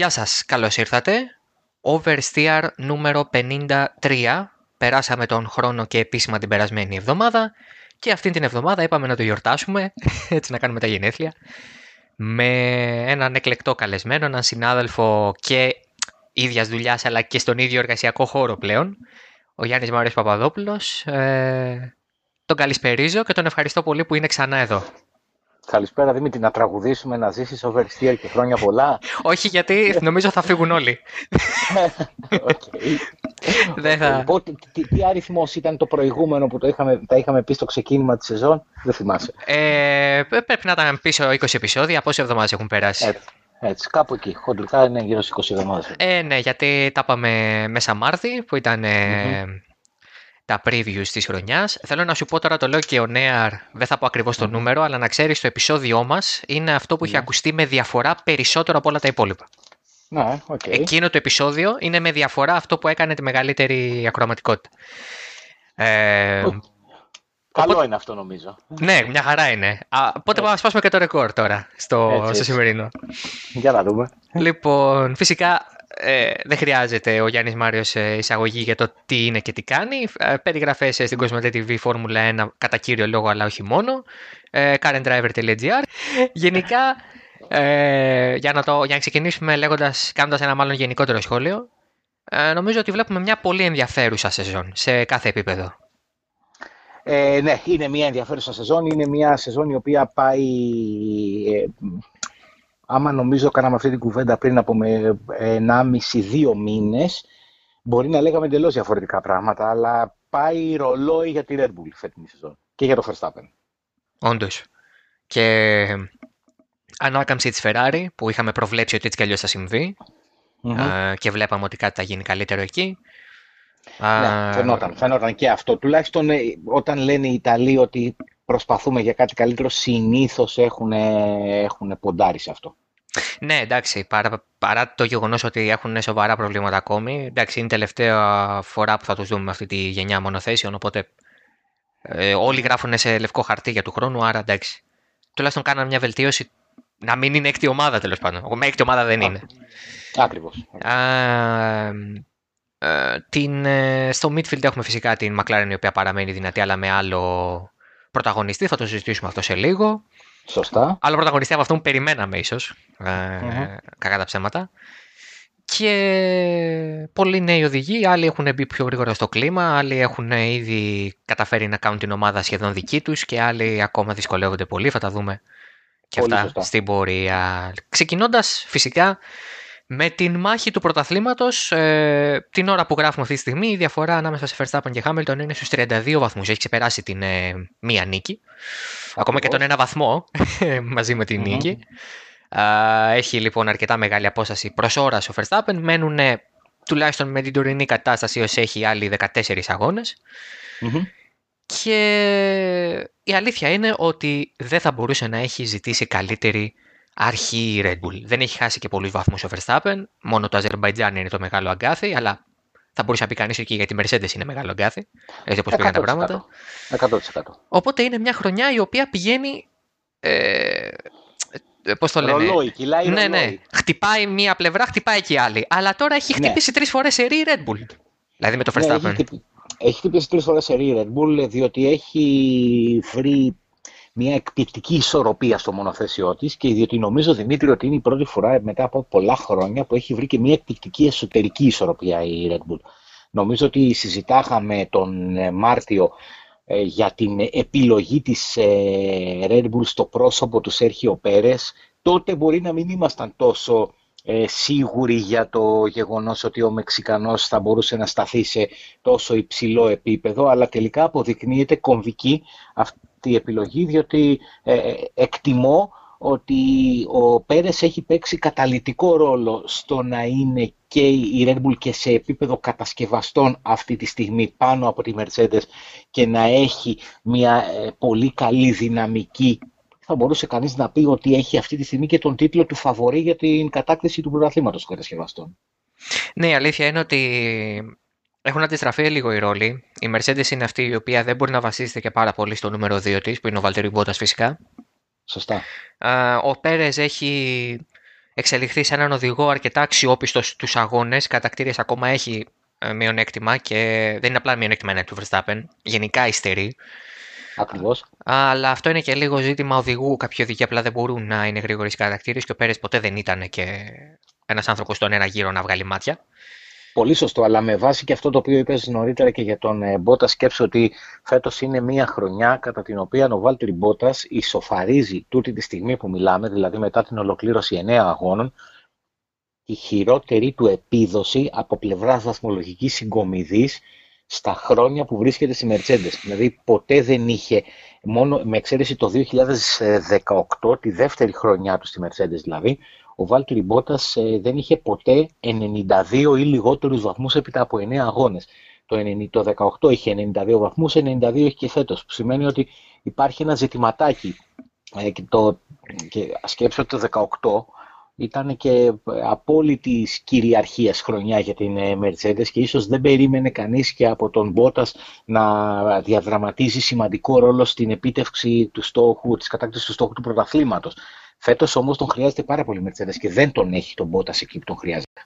Γεια σας, καλώς ήρθατε. Oversteer νούμερο 53. Περάσαμε τον χρόνο και επίσημα την περασμένη εβδομάδα και αυτή την εβδομάδα είπαμε να το γιορτάσουμε, έτσι να κάνουμε τα γενέθλια, με έναν εκλεκτό καλεσμένο, έναν συνάδελφο και ίδιας δουλειάς αλλά και στον ίδιο εργασιακό χώρο πλέον, ο Γιάννης Μάριος Παπαδόπουλος. Ε, τον καλησπερίζω και τον ευχαριστώ πολύ που είναι ξανά εδώ. Καλησπέρα Δημήτρη, να τραγουδήσουμε, να ζήσεις oversteer και χρόνια πολλά. Όχι γιατί νομίζω θα φύγουν όλοι. okay. Δεν θα... Λοιπόν, τι, τι αριθμό ήταν το προηγούμενο που το είχαμε, τα είχαμε πει στο ξεκίνημα της σεζόν, δεν θυμάσαι. Ε, πρέπει να ήταν πίσω 20 επεισόδια, πόσες εβδομάδες έχουν περάσει. Έτσι, έτσι, κάπου εκεί. Χοντρικά είναι γύρω στις 20 εβδομάδες. Ε, ναι, γιατί τα είπαμε μέσα Μάρτι, που ήταν mm-hmm τα previews της χρονιάς. Θέλω να σου πω τώρα το λέω και ο Νέαρ, δεν θα πω ακριβώς το νούμερο, αλλά να ξέρεις το επεισόδιό μας είναι αυτό που έχει ακουστεί με διαφορά περισσότερο από όλα τα υπόλοιπα. Ναι, okay. Εκείνο το επεισόδιο είναι με διαφορά αυτό που έκανε τη μεγαλύτερη ακροαματικότητα. Ε, Καλό είναι αυτό νομίζω. Ναι, μια χαρά είναι. Α, πότε πάμε να σπάσουμε και το ρεκόρ τώρα στο, στο σημερινό. Για να δούμε. Λοιπόν, φυσικά ε, δεν χρειάζεται ο Γιάννης Μάριος ε, εισαγωγή για το τι είναι και τι κάνει. Ε, περιγραφές στην Κοσμοτέ TV Φόρμουλα 1 κατά κύριο λόγο αλλά όχι μόνο. Ε, currentdriver.gr Γενικά, ε, για, να το, για να ξεκινήσουμε λέγοντας, κάνοντας ένα μάλλον γενικότερο σχόλιο, ε, νομίζω ότι βλέπουμε μια πολύ ενδιαφέρουσα σεζόν σε κάθε επίπεδο. Ε, ναι, είναι μια ενδιαφέρουσα σεζόν. Είναι μια σεζόν η οποία πάει ε, άμα νομίζω κάναμε αυτή την κουβέντα πριν από 1,5-2 μήνες, μπορεί να λέγαμε εντελώς διαφορετικά πράγματα, αλλά πάει ρολόι για τη Red Bull φετινή σεζόν και για το Verstappen. Όντως. Και ανάκαμψη της Ferrari που είχαμε προβλέψει ότι έτσι κι αλλιώς θα συμβει και βλέπαμε ότι κάτι θα γίνει καλύτερο εκεί. Ναι, φαινόταν, φαινόταν και αυτό. Τουλάχιστον ε, όταν λένε οι Ιταλοί ότι προσπαθούμε για κάτι καλύτερο, συνήθως έχουν, έχουν ποντάρει σε αυτό. Ναι, εντάξει, παρά, παρά το γεγονός ότι έχουν σοβαρά προβλήματα ακόμη, εντάξει, είναι η τελευταία φορά που θα τους δούμε με αυτή τη γενιά μονοθέσεων, οπότε ε, όλοι γράφουν σε λευκό χαρτί για του χρόνου, άρα εντάξει. Τουλάχιστον κάναν μια βελτίωση να μην είναι έκτη ομάδα τέλος πάντων. Με έκτη ομάδα δεν είναι. Ακριβώς. Ε, ε, στο midfield έχουμε φυσικά την McLaren η οποία παραμένει δυνατή αλλά με άλλο πρωταγωνιστή, θα το συζητήσουμε αυτό σε λίγο. Σωστά. Άλλο πρωταγωνιστή από αυτόν που περιμέναμε ίσως. Ε, Κακά τα ψέματα. Και πολλοί νέοι οδηγοί, άλλοι έχουν μπει πιο γρήγορα στο κλίμα, άλλοι έχουν ήδη καταφέρει να κάνουν την ομάδα σχεδόν δική τους και άλλοι ακόμα δυσκολεύονται πολύ. Θα τα δούμε και αυτά στην πορεία. Ξεκινώντας φυσικά με την μάχη του πρωταθλήματος, ε, την ώρα που γράφουμε αυτή τη στιγμή, η διαφορά ανάμεσα σε Verstappen και Hamilton είναι στους 32 βαθμούς. Έχει ξεπεράσει την ε, μία νίκη. Ακόμα και τον ένα βαθμό μαζί με την νίκη. Έχει λοιπόν αρκετά μεγάλη απόσταση προς ώρας ο Verstappen. Μένουν τουλάχιστον με την τωρινή κατάσταση ως έχει άλλοι 14 αγωνε Και η αλήθεια είναι ότι δεν θα μπορούσε να έχει ζητήσει καλύτερη αρχή η Red Bull. Δεν έχει χάσει και πολλούς βαθμούς ο Verstappen. Μόνο το Αζερμπαϊτζάν είναι το μεγάλο αγκάθι, αλλά θα μπορούσε να πει κανείς και για τη Mercedes είναι μεγάλο αγκάθι. Έτσι όπως πήγαν τα πράγματα. 100%. Οπότε είναι μια χρονιά η οποία πηγαίνει. Ε, Πώς το λένε; Ρολόι, κυλάει ναι, ναι. Χτυπάει μία πλευρά, χτυπάει και η άλλη. Αλλά τώρα έχει ναι. χτυπήσει ναι. τρεις φορές σε Red Bull. Δηλαδή με το ναι, Verstappen. Ναι, έχει, έχει χτυπήσει τρεις φορές σε Red Bull, διότι έχει βρει μια εκπληκτική ισορροπία στο μονοθέσιό της και διότι νομίζω Δημήτρη ότι είναι η πρώτη φορά μετά από πολλά χρόνια που έχει βρει και μια εκπληκτική εσωτερική ισορροπία η Red Bull. Νομίζω ότι συζητάχαμε τον ε, Μάρτιο ε, για την επιλογή της ε, Red Bull στο πρόσωπο του Σέρχιο Πέρες, τότε μπορεί να μην ήμασταν τόσο σίγουροι για το γεγονός ότι ο Μεξικανός θα μπορούσε να σταθεί σε τόσο υψηλό επίπεδο, αλλά τελικά αποδεικνύεται κομβική αυτή η επιλογή, διότι εκτιμώ ότι ο Πέρες έχει παίξει καταλητικό ρόλο στο να είναι και η Red Bull και σε επίπεδο κατασκευαστών αυτή τη στιγμή πάνω από τη Mercedes και να έχει μια ε, πολύ καλή δυναμική θα μπορούσε κανείς να πει ότι έχει αυτή τη στιγμή και τον τίτλο του φαβορή για την κατάκτηση του πρωταθλήματος των κατασκευαστών. Ναι, η αλήθεια είναι ότι έχουν αντιστραφεί λίγο οι ρόλοι. Η Mercedes είναι αυτή η οποία δεν μπορεί να βασίζεται και πάρα πολύ στο νούμερο 2 της, που είναι ο Βαλτερή Μπότας φυσικά. Σωστά. Ο Πέρες έχει εξελιχθεί σε έναν οδηγό αρκετά αξιόπιστος στους αγώνες. Κατά κτίριες ακόμα έχει ε, μειονέκτημα και δεν είναι απλά μειονέκτημα ένα του Verstappen. Γενικά υστερεί. Ακριβώς. Αλλά αυτό είναι και λίγο ζήτημα οδηγού. Κάποιοι οδηγοί απλά δεν μπορούν να είναι γρήγοροι κατακτήρε και ο Πέρες ποτέ δεν ήταν και ένας άνθρωπος στον ένα γύρο να βγάλει μάτια. Πολύ σωστό, αλλά με βάση και αυτό το οποίο είπες νωρίτερα και για τον ε, Μπότα, σκέψω ότι φέτος είναι μια χρονιά κατά την οποία ο Βάλτρι Μπότας ισοφαρίζει τούτη τη στιγμή που μιλάμε, δηλαδή μετά την ολοκλήρωση 9 αγώνων, η χειρότερη του επίδοση από πλευρά βαθμολογικής συγκομιδής στα χρόνια που βρίσκεται στη Mercedes. Δηλαδή ποτέ δεν είχε, μόνο με εξαίρεση το 2018, τη δεύτερη χρονιά του στη Mercedes δηλαδή, ο Βάλτουρη Μπότας ε, δεν είχε ποτέ 92 ή λιγότερους βαθμούς έπειτα από 9 αγώνες. Το, 90, το 18 είχε 92 βαθμούς, 92 έχει και φέτος, που σημαίνει ότι υπάρχει ένα ζητηματάκι. Ε, και, το, και σκέψω ότι το 18 ήταν και απόλυτη κυριαρχίας χρονιά για την ε, Mercedes και ίσως δεν περίμενε κανείς και από τον Μπότας να διαδραματίζει σημαντικό ρόλο στην επίτευξη του στόχου, της κατάκτησης του στόχου του πρωταθλήματος. Φέτος όμως τον χρειάζεται πάρα πολύ Mercedes και δεν τον έχει τον Μπότας εκεί που τον χρειάζεται.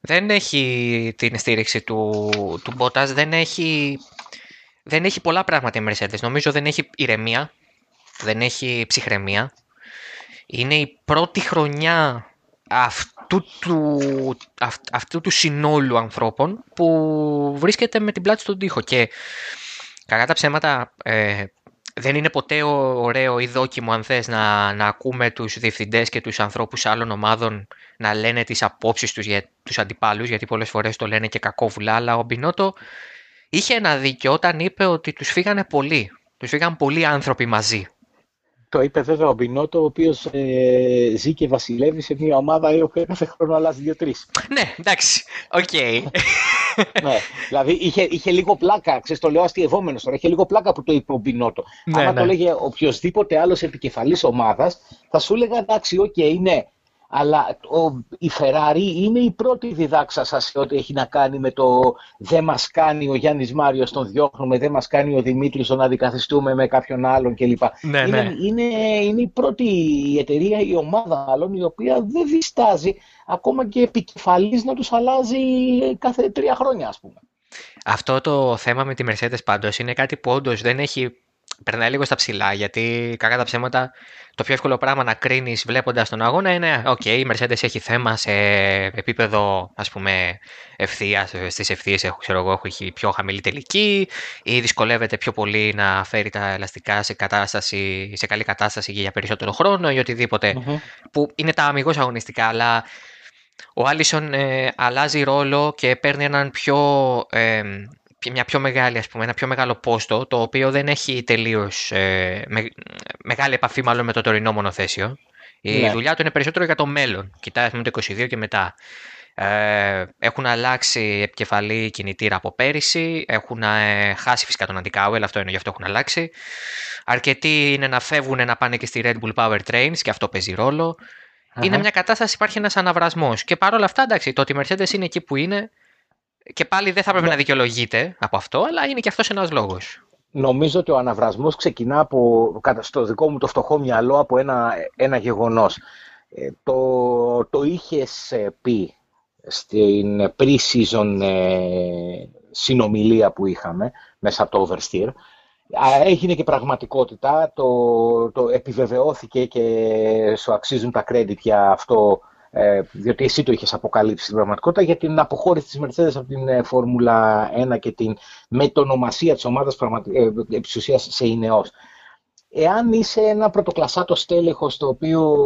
Δεν έχει την στήριξη του, του Μπότας, δεν έχει, δεν έχει πολλά πράγματα η Mercedes. Νομίζω δεν έχει ηρεμία, δεν έχει ψυχραιμία είναι η πρώτη χρονιά αυτού του, αυτού του συνόλου ανθρώπων που βρίσκεται με την πλάτη στον τοίχο και κακά τα ψέματα ε, δεν είναι ποτέ ωραίο ή δόκιμο αν θες να, να ακούμε τους διευθυντές και τους ανθρώπους άλλων ομάδων να λένε τις απόψεις τους για τους αντιπάλους γιατί πολλές φορές το λένε και κακόβουλα. Αλλά ο Μπινότο είχε ένα δίκιο όταν είπε ότι τους φύγανε πολλοί. Τους φύγαν πολλοί άνθρωποι μαζί το είπε βέβαια ο Μπινότο, ο οποίος ε, ζει και βασιλεύει σε μια ομάδα η οποία κάθε χρόνο αλλάζει δύο-τρεις. Ναι, εντάξει. OK. Okay. ναι, δηλαδή είχε, είχε λίγο πλάκα. Ξέρεις, το λέω αστειευόμενος τώρα. Είχε λίγο πλάκα που το είπε ο Μπινότο. Ναι, Αν ναι. το έλεγε οποιοδήποτε άλλος επικεφαλής ομάδας, θα σου έλεγα εντάξει, OK, okay, ναι αλλά ο, η Ferrari είναι η πρώτη διδάξασα σε ό,τι έχει να κάνει με το δεν μας κάνει ο Γιάννης Μάριος τον διώχνουμε, δεν μας κάνει ο Δημήτρης τον αντικαθιστούμε με κάποιον άλλον κλπ. Ναι, είναι, ναι. είναι, είναι η πρώτη η εταιρεία, η ομάδα μάλλον η οποία δεν διστάζει ακόμα και επικεφαλής να τους αλλάζει κάθε τρία χρόνια ας πούμε. Αυτό το θέμα με τη Mercedes πάντως είναι κάτι που όντως δεν έχει περνάει λίγο στα ψηλά, γιατί κακά τα ψέματα το πιο εύκολο πράγμα να κρίνεις βλέποντας τον αγώνα είναι «ΟΚ, okay, η Mercedes έχει θέμα σε επίπεδο ας πούμε ευθείας, στις ευθείες έχω, ξέρω εγώ, έχει πιο χαμηλή τελική ή δυσκολεύεται πιο πολύ να φέρει τα ελαστικά σε, κατάσταση, σε καλή κατάσταση για περισσότερο χρόνο ή που είναι τα αμυγός αγωνιστικά, αλλά ο Άλισον ε, αλλάζει ρόλο και παίρνει έναν πιο ε, μια πιο μεγάλη, ας πούμε, ένα πιο μεγάλο πόστο, το οποίο δεν έχει τελείως ε, μεγάλη επαφή μάλλον με το τωρινό μονοθέσιο. Η ναι. δουλειά του είναι περισσότερο για το μέλλον. Κοιτάει με το 22 και μετά. Ε, έχουν αλλάξει επικεφαλή κινητήρα από πέρυσι. Έχουν ε, χάσει φυσικά τον Αντικάουελ, αυτό είναι γι' αυτό έχουν αλλάξει. Αρκετοί είναι να φεύγουν να πάνε και στη Red Bull Power Trains και αυτό παίζει Είναι μια κατάσταση, υπάρχει ένας αναβρασμός. Και παρόλα αυτά, εντάξει, το ότι η Mercedes είναι εκεί που είναι, και πάλι δεν θα έπρεπε ναι. να δικαιολογείται από αυτό, αλλά είναι και αυτός ένας λόγος. Νομίζω ότι ο αναβρασμός ξεκινά από, κατά στο δικό μου το φτωχό μυαλό από ένα, ένα γεγονός. Ε, το, το είχες ε, πει στην pre-season ε, συνομιλία που είχαμε μέσα από το Oversteer. Έγινε και πραγματικότητα, το, το επιβεβαιώθηκε και σου αξίζουν τα credit για αυτό ε, διότι εσύ το είχες αποκαλύψει στην πραγματικότητα, για την αποχώρηση της Mercedes από την ε, Φόρμουλα 1 και την μετονομασία της ομάδας ε, σε Ινεός. Εάν είσαι ένα πρωτοκλασσάτο στέλεχος το οποίο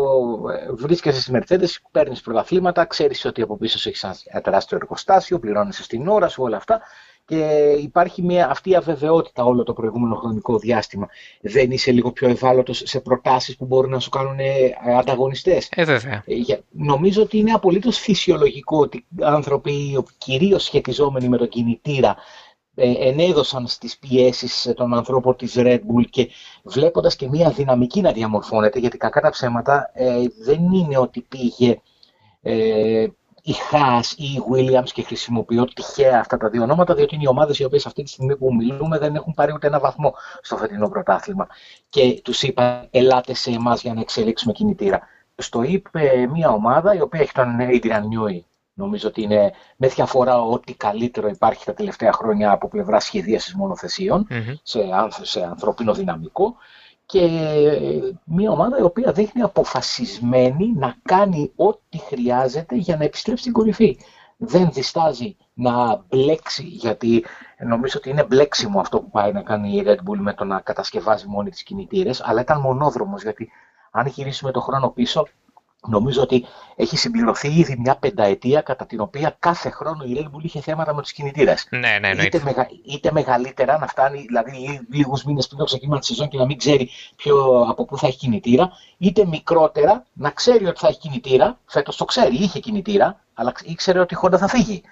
ε, βρίσκεσαι στη Mercedes, παίρνεις πρωταθλήματα, ξέρεις ότι από πίσω έχεις ένα τεράστιο εργοστάσιο, πληρώνει στην ώρα σου όλα αυτά και υπάρχει μια, αυτή η αβεβαιότητα όλο το προηγούμενο χρονικό διάστημα. Δεν είσαι λίγο πιο ευάλωτος σε προτάσεις που μπορούν να σου κάνουν ε, ανταγωνιστές; Ε, βέβαια. Ε, νομίζω ότι είναι απολύτως φυσιολογικό ότι άνθρωποι κυρίως σχετιζόμενοι με τον κινητήρα ε, ενέδωσαν στις πιέσεις των ανθρώπων της Red Bull και βλέποντας και μια δυναμική να διαμορφώνεται, γιατί κακά τα ψέματα δεν είναι ότι πήγε η Χάς ή η Williams και χρησιμοποιώ τυχαία αυτά τα δύο ονόματα, διότι είναι οι ομάδες οι οποίες αυτή τη στιγμή που μιλούμε δεν έχουν πάρει ούτε ένα βαθμό στο φετινό πρωτάθλημα. Και τους είπα, ελάτε σε εμάς για να εξελίξουμε κινητήρα. στο είπε μια ομάδα η οποία έχει τον Adrian Newey. Νομίζω ότι είναι με διαφορά ό,τι καλύτερο υπάρχει τα τελευταία χρόνια από πλευράς σχεδίασης σε, σε ανθρώπινο δυναμικό και μια ομάδα η οποία δείχνει αποφασισμένη να κάνει ό,τι χρειάζεται για να επιστρέψει στην κορυφή. Δεν διστάζει να μπλέξει, γιατί νομίζω ότι είναι μπλέξιμο αυτό που πάει να κάνει η Red Bull με το να κατασκευάζει μόνη τις κινητήρες, αλλά ήταν μονόδρομος, γιατί αν γυρίσουμε το χρόνο πίσω, Νομίζω ότι έχει συμπληρωθεί ήδη μια πενταετία κατά την οποία κάθε χρόνο η Red Bull είχε θέματα με τους κινητήρες. Ναι, ναι, ναι. Είτε, μεγα, είτε μεγαλύτερα να φτάνει, δηλαδή λίγους μήνες πριν το ξεκίνημα της σεζόν και να μην ξέρει ποιο, από πού θα έχει κινητήρα, είτε μικρότερα να ξέρει ότι θα έχει κινητήρα. Φέτος το ξέρει, είχε κινητήρα, αλλά ήξερε ότι η Honda θα φύγει.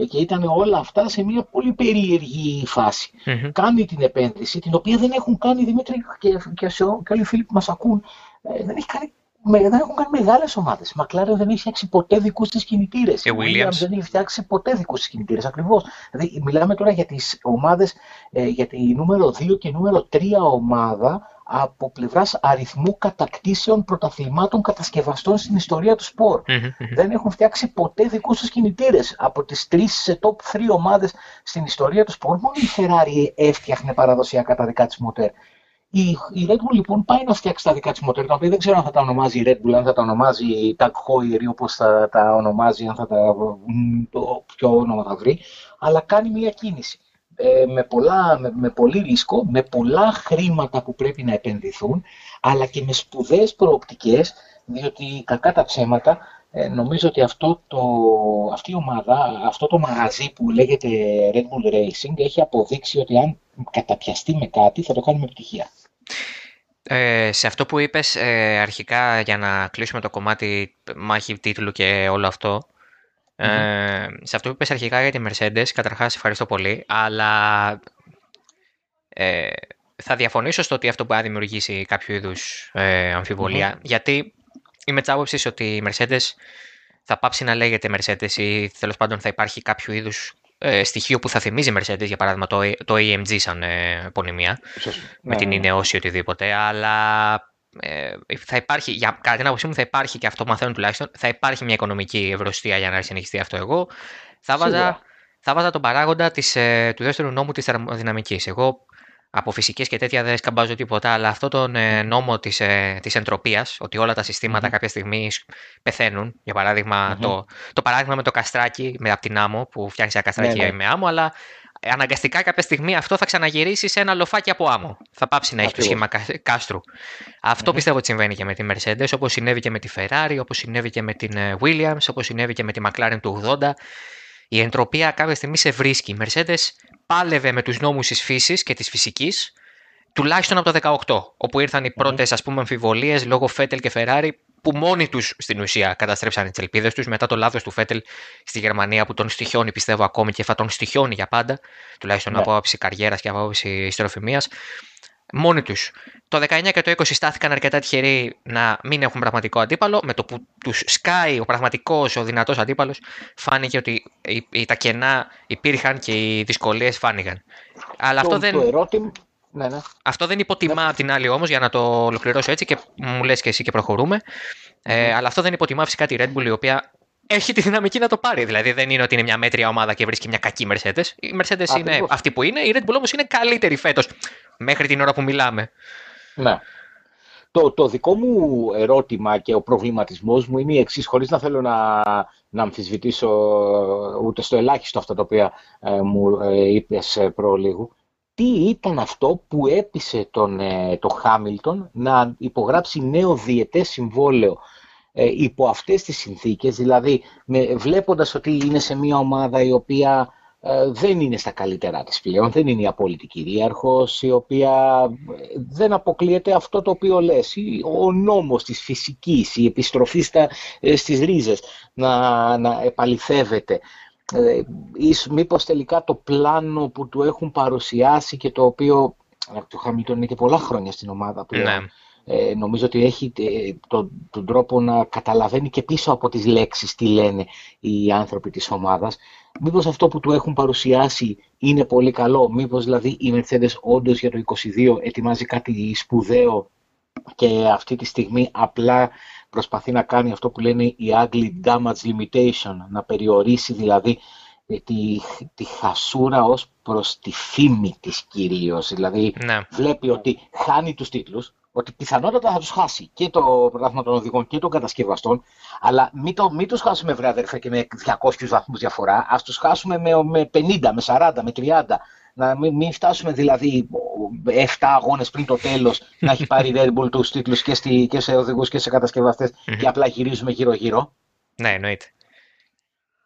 Ε, και ήταν όλα αυτά σε μια πολύ περίεργη φάση. Mm-hmm. Κάνει την επένδυση, την οποία δεν έχουν κάνει Δημήτρη και, και, και όλοι οι φίλοι που μας ακούν, ε, δεν έχει κάνει δεν έχουν κάνει μεγάλες ομάδες. Η McLaren δεν έχει φτιάξει ποτέ δικούς της κινητήρες. Η Williams δεν έχει φτιάξει ποτέ δικούς της κινητήρες. Ακριβώς. Δηλαδή, μιλάμε τώρα για τις ομάδες, ε, για τη νούμερο 2 και νούμερο 3 ομάδα από πλευράς αριθμού κατακτήσεων πρωταθλημάτων κατασκευαστών στην ιστορία του σπορ. Δεν έχουν φτιάξει ποτέ δικούς τους κινητήρες. Από τις τρεις top 3 ομάδες στην ιστορία του σπορ, μόνο η Ferrari έφτιαχνε παραδοσιακά τα δικά της μοτέρ. Η, η Red Bull λοιπόν πάει να φτιάξει τα δικά της μοτέρ, τα οποία δεν ξέρω αν θα τα ονομάζει η Red Bull, αν θα τα ονομάζει η Tag Heuer ή όπως θα τα ονομάζει, αν θα τα. Το, ποιο όνομα θα βρει, αλλά κάνει μια κίνηση. Ε, με, πολλά, με, με πολύ ρίσκο, με πολλά χρήματα που πρέπει να επενδυθούν, αλλά και με σπουδαίες προοπτικές, διότι κακά τα ψέματα, ε, νομίζω ότι αυτό το, αυτή η ομάδα, αυτό το μαγαζί που λέγεται Red Bull Racing έχει αποδείξει ότι αν καταπιαστεί με κάτι θα το κάνει με επιτυχία. Ε, σε αυτό που είπες ε, αρχικά για να κλείσουμε το κομμάτι μάχη τίτλου και όλο αυτό ε, σε αυτό που είπες αρχικά για τη Mercedes καταρχάς ευχαριστώ πολύ αλλά ε, θα διαφωνήσω στο ότι αυτό μπορεί να δημιουργήσει κάποιο είδους ε, αμφιβολία γιατί είμαι της άποψης ότι η Mercedes θα πάψει να λέγεται Mercedes ή τέλος πάντων θα υπάρχει κάποιο είδους ε, στοιχείο που θα θυμίζει Mercedes, για παράδειγμα το, το AMG σαν ε, πονημία, με την ναι, ναι. ή οτιδήποτε, αλλά ε, θα υπάρχει, για, κατά την άποψή μου θα υπάρχει και αυτό μαθαίνουν τουλάχιστον, θα υπάρχει μια οικονομική ευρωστία για να συνεχιστεί αυτό εγώ. Θα βάζα, θα βάζα τον παράγοντα της, ε, του δεύτερου νόμου της θερμοδυναμικής. Εγώ από φυσικές και τέτοια δεν σκαμπάζω τίποτα, αλλά αυτό τον ε, νόμο της ε, της εντροπίας, ότι όλα τα συστηματα κάποια στιγμή πεθαίνουν. Για παραδειγμα το, το παράδειγμα με το καστράκι με από την άμμο, που φτιάχνει ένα καστράκι ναι, ναι. με άμμο, αλλά αναγκαστικά κάποια στιγμή αυτό θα ξαναγυρίσει σε ένα λοφάκι από άμμο. Θα πάψει να έχει το σχήμα κάστρου. Αυτό πιστεύω ότι συμβαίνει και με τη Mercedes, όπως συνέβη και με τη Ferrari, όπως συνέβη και με την ε, Williams, όπως συνέβη και με τη McLaren του 80. Η εντροπία κάποια στιγμή σε βρίσκει. Η Mercedes πάλευε με τους νόμους της φύσης και της φυσικής τουλάχιστον από το 18, όπου ήρθαν οι πρώτες ας πούμε αμφιβολίες λόγω Φέτελ και Φεράρι που μόνοι τους στην ουσία καταστρέψαν τις ελπίδες τους μετά το λάθος του Φέτελ στη Γερμανία που τον στοιχιώνει πιστεύω ακόμη και θα τον στοιχιώνει για πάντα, τουλάχιστον ναι. από άποψη καριέρας και από άποψη ιστεροφημίας μόνοι τους. Το 19 και το 20 στάθηκαν αρκετά τυχεροί να μην έχουν πραγματικό αντίπαλο. Με το που τους σκάει ο πραγματικός, ο δυνατός αντίπαλος, φάνηκε ότι τα κενά υπήρχαν και οι δυσκολίες φάνηκαν. Αλλά αυτό δεν. Ναι, ναι. Αυτό δεν υποτιμά ναι. την άλλη όμως, για να το ολοκληρώσω έτσι και μου λες και εσύ και προχωρούμε. Ε, αλλά αυτό δεν υποτιμά φυσικά τη Red Bull, η οποία έχει τη δυναμική να το πάρει. Δηλαδή δεν είναι ότι είναι μια μέτρια ομάδα και βρίσκει μια κακή Mercedes. Η Mercedes είναι αυτή που είναι, η Red Bull όμως είναι καλύτερη φέτος μέχρι την ώρα που μιλάμε. Ναι. Το, το δικό μου ερώτημα και ο προβληματισμός μου είναι η εξής, χωρίς να θέλω να, να αμφισβητήσω ούτε στο ελάχιστο αυτά τα οποία ε, μου ε, είπες ε, προλίγου. Τι ήταν αυτό που έπεισε τον, ε, το Χάμιλτον να υπογράψει νέο διετές συμβόλαιο υπό αυτές τις συνθήκες, δηλαδή με, βλέποντας ότι είναι σε μια ομάδα η οποία ε, δεν είναι στα καλύτερά της πλέον, δεν είναι η απόλυτη κυρίαρχος, η οποία ε, δεν αποκλείεται αυτό το οποίο λες, ο νόμος της φυσικής, η επιστροφή στα, ε, στις ρίζες να, να επαληθεύεται. Ε, μήπως τελικά το πλάνο που του έχουν παρουσιάσει και το οποίο το Χαμίλτον είναι και πολλά χρόνια στην ομάδα πλέον. Ναι. Ε, νομίζω ότι έχει τον, τον τρόπο να καταλαβαίνει και πίσω από τις λέξεις τι λένε οι άνθρωποι της ομάδας μήπως αυτό που του έχουν παρουσιάσει είναι πολύ καλό, μήπως δηλαδή η Mercedes όντως για το 22 ετοιμάζει κάτι σπουδαίο και αυτή τη στιγμή απλά προσπαθεί να κάνει αυτό που λένε η ugly damage limitation, να περιορίσει δηλαδή ε, τη, τη χασούρα ως προς τη φήμη της κυρίως. Δηλαδή ναι. βλέπει ότι χάνει τους τίτλους, ότι πιθανότατα θα τους χάσει και το πρωτάθλημα των οδηγών και των κατασκευαστών, αλλά μην, το, μην τους χάσουμε βρε αδερφέ και με 200 βαθμούς διαφορά, ας τους χάσουμε με, με 50, με 40, με 30, να μην, μην φτάσουμε δηλαδή 7 αγώνες πριν το τέλος να έχει πάρει η Red Bull τους τίτλους και, και σε οδηγούς και σε κατασκευαστε και απλά γυρίζουμε γύρω-γύρω. Ναι, εννοείται.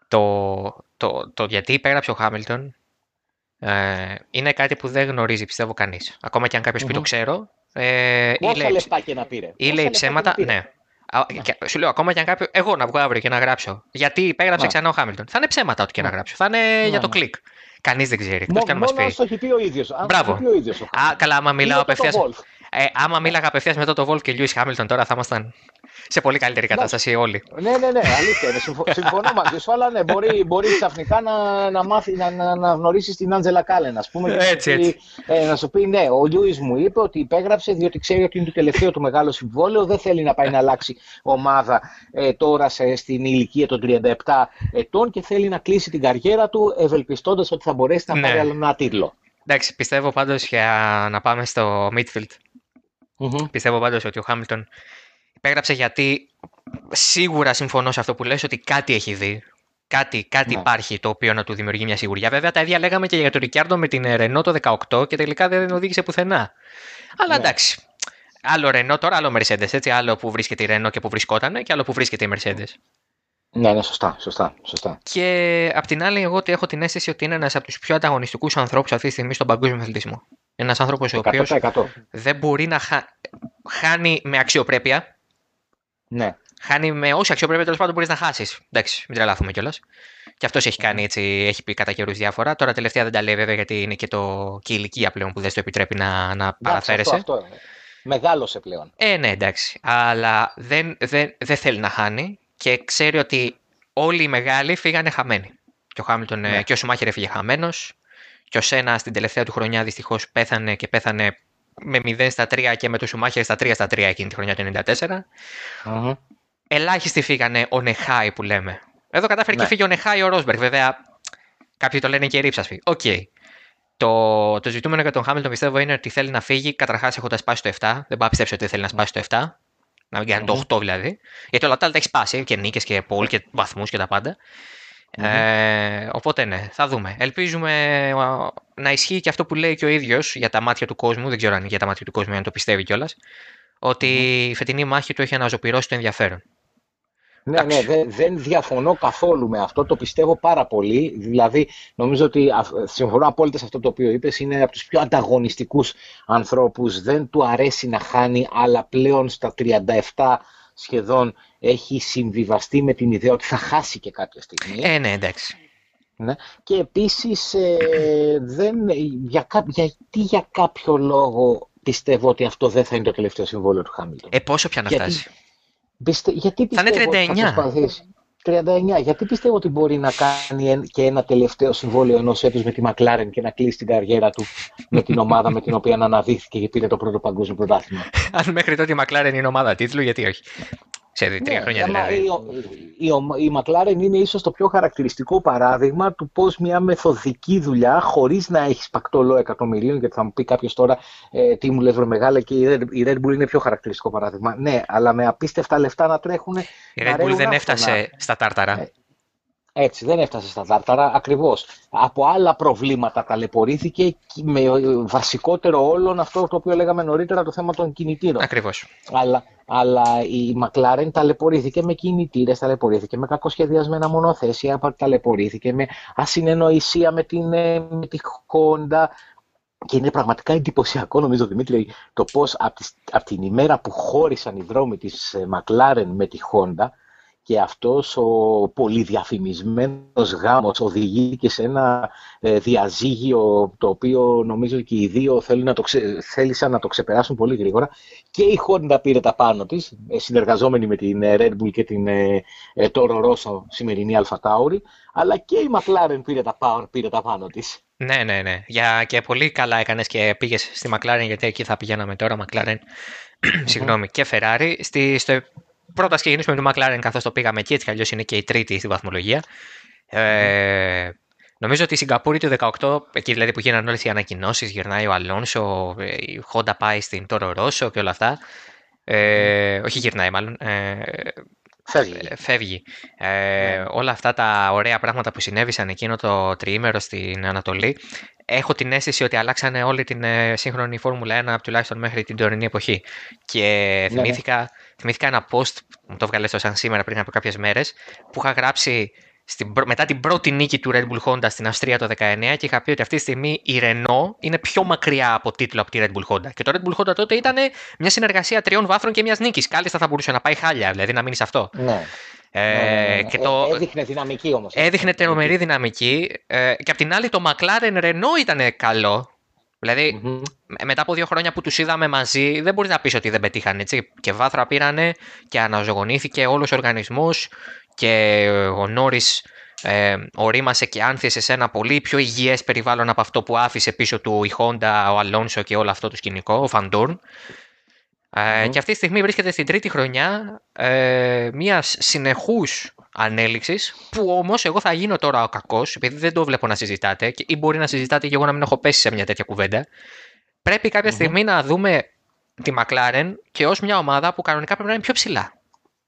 Το, το, το γιατί υπέγραψε ο Χάμιλτον ε, είναι κάτι που δεν γνωρίζει πιστεύω κανείς. Ακόμα και αν κάποιος πει το ξέρω. Ε, Πόσα λεφτά και να πήρε. Ή λέει ψέματα. Ναι. Και, σου λέω ακόμα και αν κάποιο. Εγώ να βγω αύριο και να γράψω. Γιατί υπέγραψε ξανά ο Χάμιλτον. Θα είναι ψέματα ό,τι και να γράψω. Θα είναι για το κλικ. Κανείς δεν ξέρει. Εκτός και αν μας πει. Μόνο το έχει πει ο ίδιος. Μπράβο. Α, καλά, άμα μιλάω απευθεία. Ε, άμα μίλαγα απευθείας μετά το Βολφ και Λιούι Χάμιλτον τώρα θα ήμασταν σε πολύ καλύτερη κατάσταση όλοι. Ναι, ναι, ναι, αλήθεια είναι. Συμφωνώ μαζί σου, αλλά ναι, μπορεί, μπορεί ξαφνικά να, να, μάθει, να, να, να γνωρίσει την Άντζελα Κάλεν, ας πούμε. Έτσι, έτσι. Ε, να σου πει, ναι, ο Λιούι μου είπε ότι υπέγραψε διότι ξέρει ότι είναι το τελευταίο του μεγάλο συμβόλαιο, δεν θέλει να πάει να αλλάξει ομάδα ε, τώρα σε, στην ηλικία των 37 ετών και θέλει να κλείσει την καριέρα του, ευελπιστώντας ότι θα μπορέσει να ναι. πάρει άλλο ένα τίτλο. Εντάξει, πιστεύω πάντως για να πάμε στο midfield. Mm-hmm. Πιστεύω πάντως ότι ο Χάμιλτον υπέγραψε γιατί σίγουρα συμφωνώ σε αυτό που λες ότι κάτι έχει δει. Κάτι, κάτι ναι. υπάρχει το οποίο να του δημιουργεί μια σιγουριά. Βέβαια, τα ίδια λέγαμε και για τον Ρικιάρντο με την Ρενό το 18 και τελικά δεν οδήγησε πουθενά. Αλλά ναι. εντάξει. Άλλο Ρενό, τώρα άλλο Mercedes. Έτσι, άλλο που βρίσκεται η Ρενό και που βρισκόταν και άλλο που βρίσκεται η Mercedes. Ναι, ναι, σωστά, σωστά, σωστά. Και απ' την άλλη, εγώ έχω την αίσθηση ότι είναι ένας από τους πιο ανταγωνιστικούς ανθρώπους αυτή τη στιγμή στον παγκόσμιο αθλητισμό. Ένας άνθρωπος ο οποίος δεν μπορεί να χα... χάνει με αξιοπρέπεια ναι. Χάνει με όση αξιοπρέπεια τέλος πάντων μπορείς να χάσεις. Εντάξει, μην τρελαθούμε κιόλας. Και αυτός έχει κάνει έτσι, έχει πει κατά καιρούς διάφορα. Τώρα τελευταία δεν τα λέει βέβαια γιατί είναι και, το, και η ηλικία πλέον που δεν στο επιτρέπει να, να παραφέρεσαι. Αυτό, αυτό Μεγάλωσε πλέον. Ε, ναι, εντάξει. Αλλά δεν, δεν, δεν θέλει να χάνει και ξέρει ότι όλοι οι μεγάλοι φύγανε χαμένοι. Και ο Χάμιλτον ναι. και ο Σουμάχερ έφυγε χαμένος. Και ο Σένα στην τελευταία του χρονιά δυστυχώς πέθανε και πέθανε με 0 στα 3 και με το Σουμάχερ στα 3 στα 3 εκείνη τη χρονιά του 1994. mm Ελάχιστοι φύγανε on a high που λέμε. Εδώ κατάφερε ναι. και φύγει on a high ο Ρόσμπεργκ. Βέβαια, κάποιοι το λένε και ρίψασπι. OK. Okay. Το, το ζητούμενο για τον Χάμιλτον πιστεύω είναι ότι θέλει να φύγει καταρχάς έχοντας σπάσει το 7. Δεν πάω να πιστέψω ότι θέλει να σπάσει το 7. Να μην κάνει το 8 δηλαδή. Γιατί όλα τα άλλα τα έχει σπάσει και νίκες και πόλ και βαθμούς και τα πάντα. Ε, οπότε ναι, θα δούμε. Ελπίζουμε να ισχύει και αυτό που λέει και ο ίδιος για τα μάτια του κόσμου. Δεν ξέρω αν είναι για τα μάτια του κόσμου, αν το πιστεύει κιόλας. Ότι η φετινή μάχη του έχει αναζωπηρώσει το ενδιαφέρον. Ναι, ναι, δεν, διαφωνώ καθόλου με αυτό. Το πιστεύω πάρα πολύ. Δηλαδή, νομίζω ότι συμφωνώ απόλυτα σε αυτό το οποίο είπες. Είναι από τους πιο ανταγωνιστικούς ανθρώπους. Δεν του αρέσει να χάνει, αλλά πλέον στα 37 σχεδόν έχει συμβιβαστεί με την ιδέα ότι θα χάσει και κάποια στιγμή. Ε, ναι, εντάξει. Ναι. Και επίσης, ε, δεν, για, γιατί για κάποιο λόγο πιστεύω ότι αυτό δεν θα είναι το τελευταίο συμβόλαιο του Χάμιλτον; Ε, πόσο πια να φτάσει; Πιστε, γιατί πιστεύω θα είναι 39. Ότι θα 39. Γιατί πιστεύω ότι μπορεί να κάνει και ένα τελευταίο συμβόλαιο ενός έτους με τη Μακλάρεν και να κλείσει την καριέρα του με την ομάδα με την οποία αναδείχθηκε και πήρε το πρώτο παγκόσμιο πρωτάθλημα. Αν μέχρι τότε η Μακλάρεν είναι ομάδα τίτλου, γιατί όχι. Σε τρία ναι, χρόνια δηλαδή. Η, η, η, η McLaren είναι ίσως το πιο χαρακτηριστικό παράδειγμα του πώς μια μεθοδική δουλειά χωρίς να έχεις πακτόλο εκατομμυρίων γιατί θα μου πει κάποιος τώρα ε, τι μου λέει μεγάλα και η Red, η Red Bull είναι πιο χαρακτηριστικό παράδειγμα. Ναι, αλλά με απίστευτα λεφτά να τρέχουν. Η Red Bull δεν έφτασε στα τάρταρα. Ε, έτσι, δεν έφτασε στα τάρταρα ακριβώς. Από άλλα προβλήματα ταλαιπωρήθηκε με βασικότερο όλων αυτό το οποίο λέγαμε νωρίτερα το θέμα των κινητήρων. Ακριβώς. Αλλά, αλλά η McLaren ταλαιπωρήθηκε με κινητήρες, ταλαιπωρήθηκε με κακοσχεδιασμένα μονοθέσια, ταλαιπωρήθηκε με ασυνεννοησία με, την, ε, με τη Honda, και είναι πραγματικά εντυπωσιακό, νομίζω, Δημήτρη, το πώς από, την ημέρα που χώρισαν οι δρόμοι της ε, McLaren με τη Honda, και αυτός ο πολυδιαφημισμένος γάμος οδηγεί και σε ένα ε, διαζύγιο το οποίο νομίζω και οι δύο θέλουν να το θέλησαν να το ξεπεράσουν πολύ γρήγορα και η Honda πήρε τα πάνω της, ε, συνεργαζόμενη με την ε, Red Bull και την Toro Rosso σημερινή Alfa Tauri, αλλά και η McLaren πήρε τα, πήρε τα πάνω της. Ναι, ναι, ναι. Για, και πολύ καλά έκανες και πήγες στη McLaren γιατί εκεί θα πηγαίναμε τώρα McLaren, συγγνώμη, και Ferrari. Στη, στο πρώτα ξεκινήσουμε με το McLaren καθώς το πήγαμε εκεί, έτσι κι αλλιώς είναι και η τρίτη στη βαθμολογία. Ε, νομίζω ότι η Σιγκαπούρη του 18, εκεί δηλαδή που γίνανε όλες οι ανακοινώσεις, γυρνάει ο Αλόνσο, η Honda πάει στην Τόρο Ρώσο και όλα αυτά. Ε, όχι γυρνάει μάλλον. Ε, Φεύγει. Ε, φεύγει. Ε, ναι. Όλα αυτά τα ωραία πράγματα που συνέβησαν εκείνο το τριήμερο στην Ανατολή, έχω την αίσθηση ότι αλλάξανε όλη την ε, σύγχρονη Φόρμουλα 1 τουλάχιστον μέχρι την τωρινή εποχή. Και ναι, ναι. θυμήθηκα, θυμήθηκα ένα post, μου το βγάλες σαν σήμερα πριν από κάποιες μέρες, που είχα γράψει στην, μετά την πρώτη νίκη του Red Bull Honda στην Αυστρία το 19 και είχα πει ότι αυτή τη στιγμή η Renault είναι πιο μακριά από τίτλο από τη Red Bull Honda. Και το Red Bull Honda τότε ήταν μια συνεργασία τριών βάθρων και μιας νίκης. Κάλλιστα θα μπορούσε να πάει χάλια, δηλαδή να μείνει σε αυτό. Ναι. Ε, ναι, ναι, ναι. Και το... Ε, έδειχνε δυναμική όμως. Έδειχνε τρομερή δυναμική. Ε, και απ' την άλλη το McLaren Renault ήταν καλό. Δηλαδή, mm-hmm. μετά από δύο χρόνια που τους είδαμε μαζί, δεν μπορείς να πεις ότι δεν πετύχαν έτσι. Και βάθρα πήρανε και αναζωογονήθηκε όλος ο οργανισμός και ο Νόρις ε, ορίμασε και άνθισε σε ένα πολύ πιο υγιές περιβάλλον από αυτό που άφησε πίσω του η Honda, ο Αλόνσο και όλο αυτό το σκηνικό, ο Φαντούρν. Ε, και αυτή τη στιγμή βρίσκεται στην τρίτη χρονιά ε, μιας συνεχούς ανέλυξης, που όμως εγώ θα γίνω τώρα ο κακός, επειδή δεν το βλέπω να συζητάτε, και, ή μπορεί να συζητάτε και εγώ να μην έχω πέσει σε μια τέτοια κουβέντα. Πρέπει στιγμή να δούμε τη McLaren και ως μια ομάδα που κανονικά πρέπει να είναι πιο ψηλά.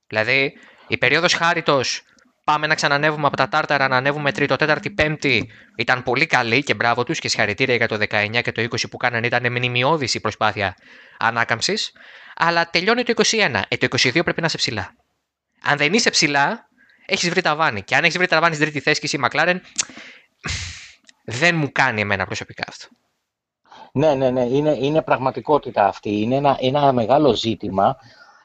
Δηλαδή, η περίοδος χάριτος πάμε να ξανανεύουμε από τα τάρταρα, να ανέβουμε τρίτο, τέταρτη, πέμπτη. Ήταν πολύ καλή και μπράβο τους και συγχαρητήρια για το 19 και το 20 που κάνανε. Ήταν μνημειώδης η προσπάθεια ανάκαμψης. Αλλά τελειώνει το 21. Ε, το 22 πρέπει να είσαι ψηλά. Αν δεν είσαι ψηλά, έχεις βρει τα βάνη. Και αν έχεις βρει τα βάνη στην τρίτη θέση και εσύ Μακλάρεν, δεν μου κάνει εμένα προσωπικά αυτό. Ναι, ναι, ναι. Είναι, είναι πραγματικότητα αυτή. Είναι ένα, ένα μεγάλο ζήτημα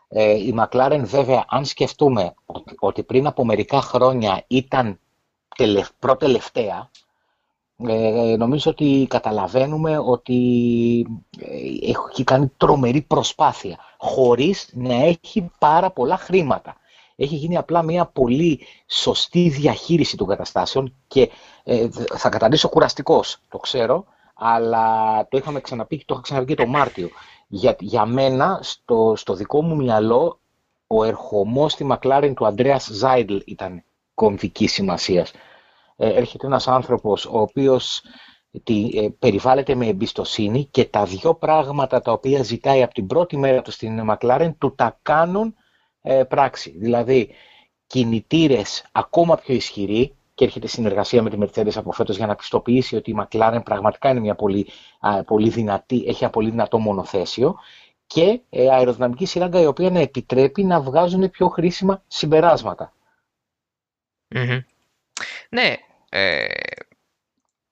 ε, η McLaren βέβαια, αν σκεφτούμε ότι, πριν από μερικά χρόνια ήταν τελε, προτελευταία, ε, νομίζω ότι καταλαβαίνουμε ότι ε, έχει κάνει τρομερή προσπάθεια, χωρίς να έχει πάρα πολλά χρήματα. Έχει γίνει απλά μια πολύ σωστή διαχείριση των καταστάσεων και ε, θα καταντήσω κουραστικός, το ξέρω, αλλά το είχαμε ξαναπεί και το είχα ξαναπεί το Μάρτιο. Για, για μένα, στο, στο δικό μου μυαλό, ο ερχομός στη Μακλάριν του Αντρέας Ζάιντλ ήταν κομβικής σημασίας. Ε, έρχεται ένας άνθρωπος ο οποίος τη, ε, περιβάλλεται με εμπιστοσύνη και τα δύο πράγματα τα οποία ζητάει από την πρώτη μέρα του στην Μακλάρεν του τα κάνουν ε, πράξη. Δηλαδή κινητήρες ακόμα πιο ισχυροί, και έρχεται συνεργασία με τη Mercedes από φέτος για να πιστοποιήσει ότι η McLaren πραγματικά είναι μια πολύ, πολύ δυνατή, έχει ένα πολύ δυνατό μονοθέσιο και ε, αεροδυναμική σειράγγα η οποία να επιτρέπει να βγάζουν πιο χρήσιμα Ναι, ε,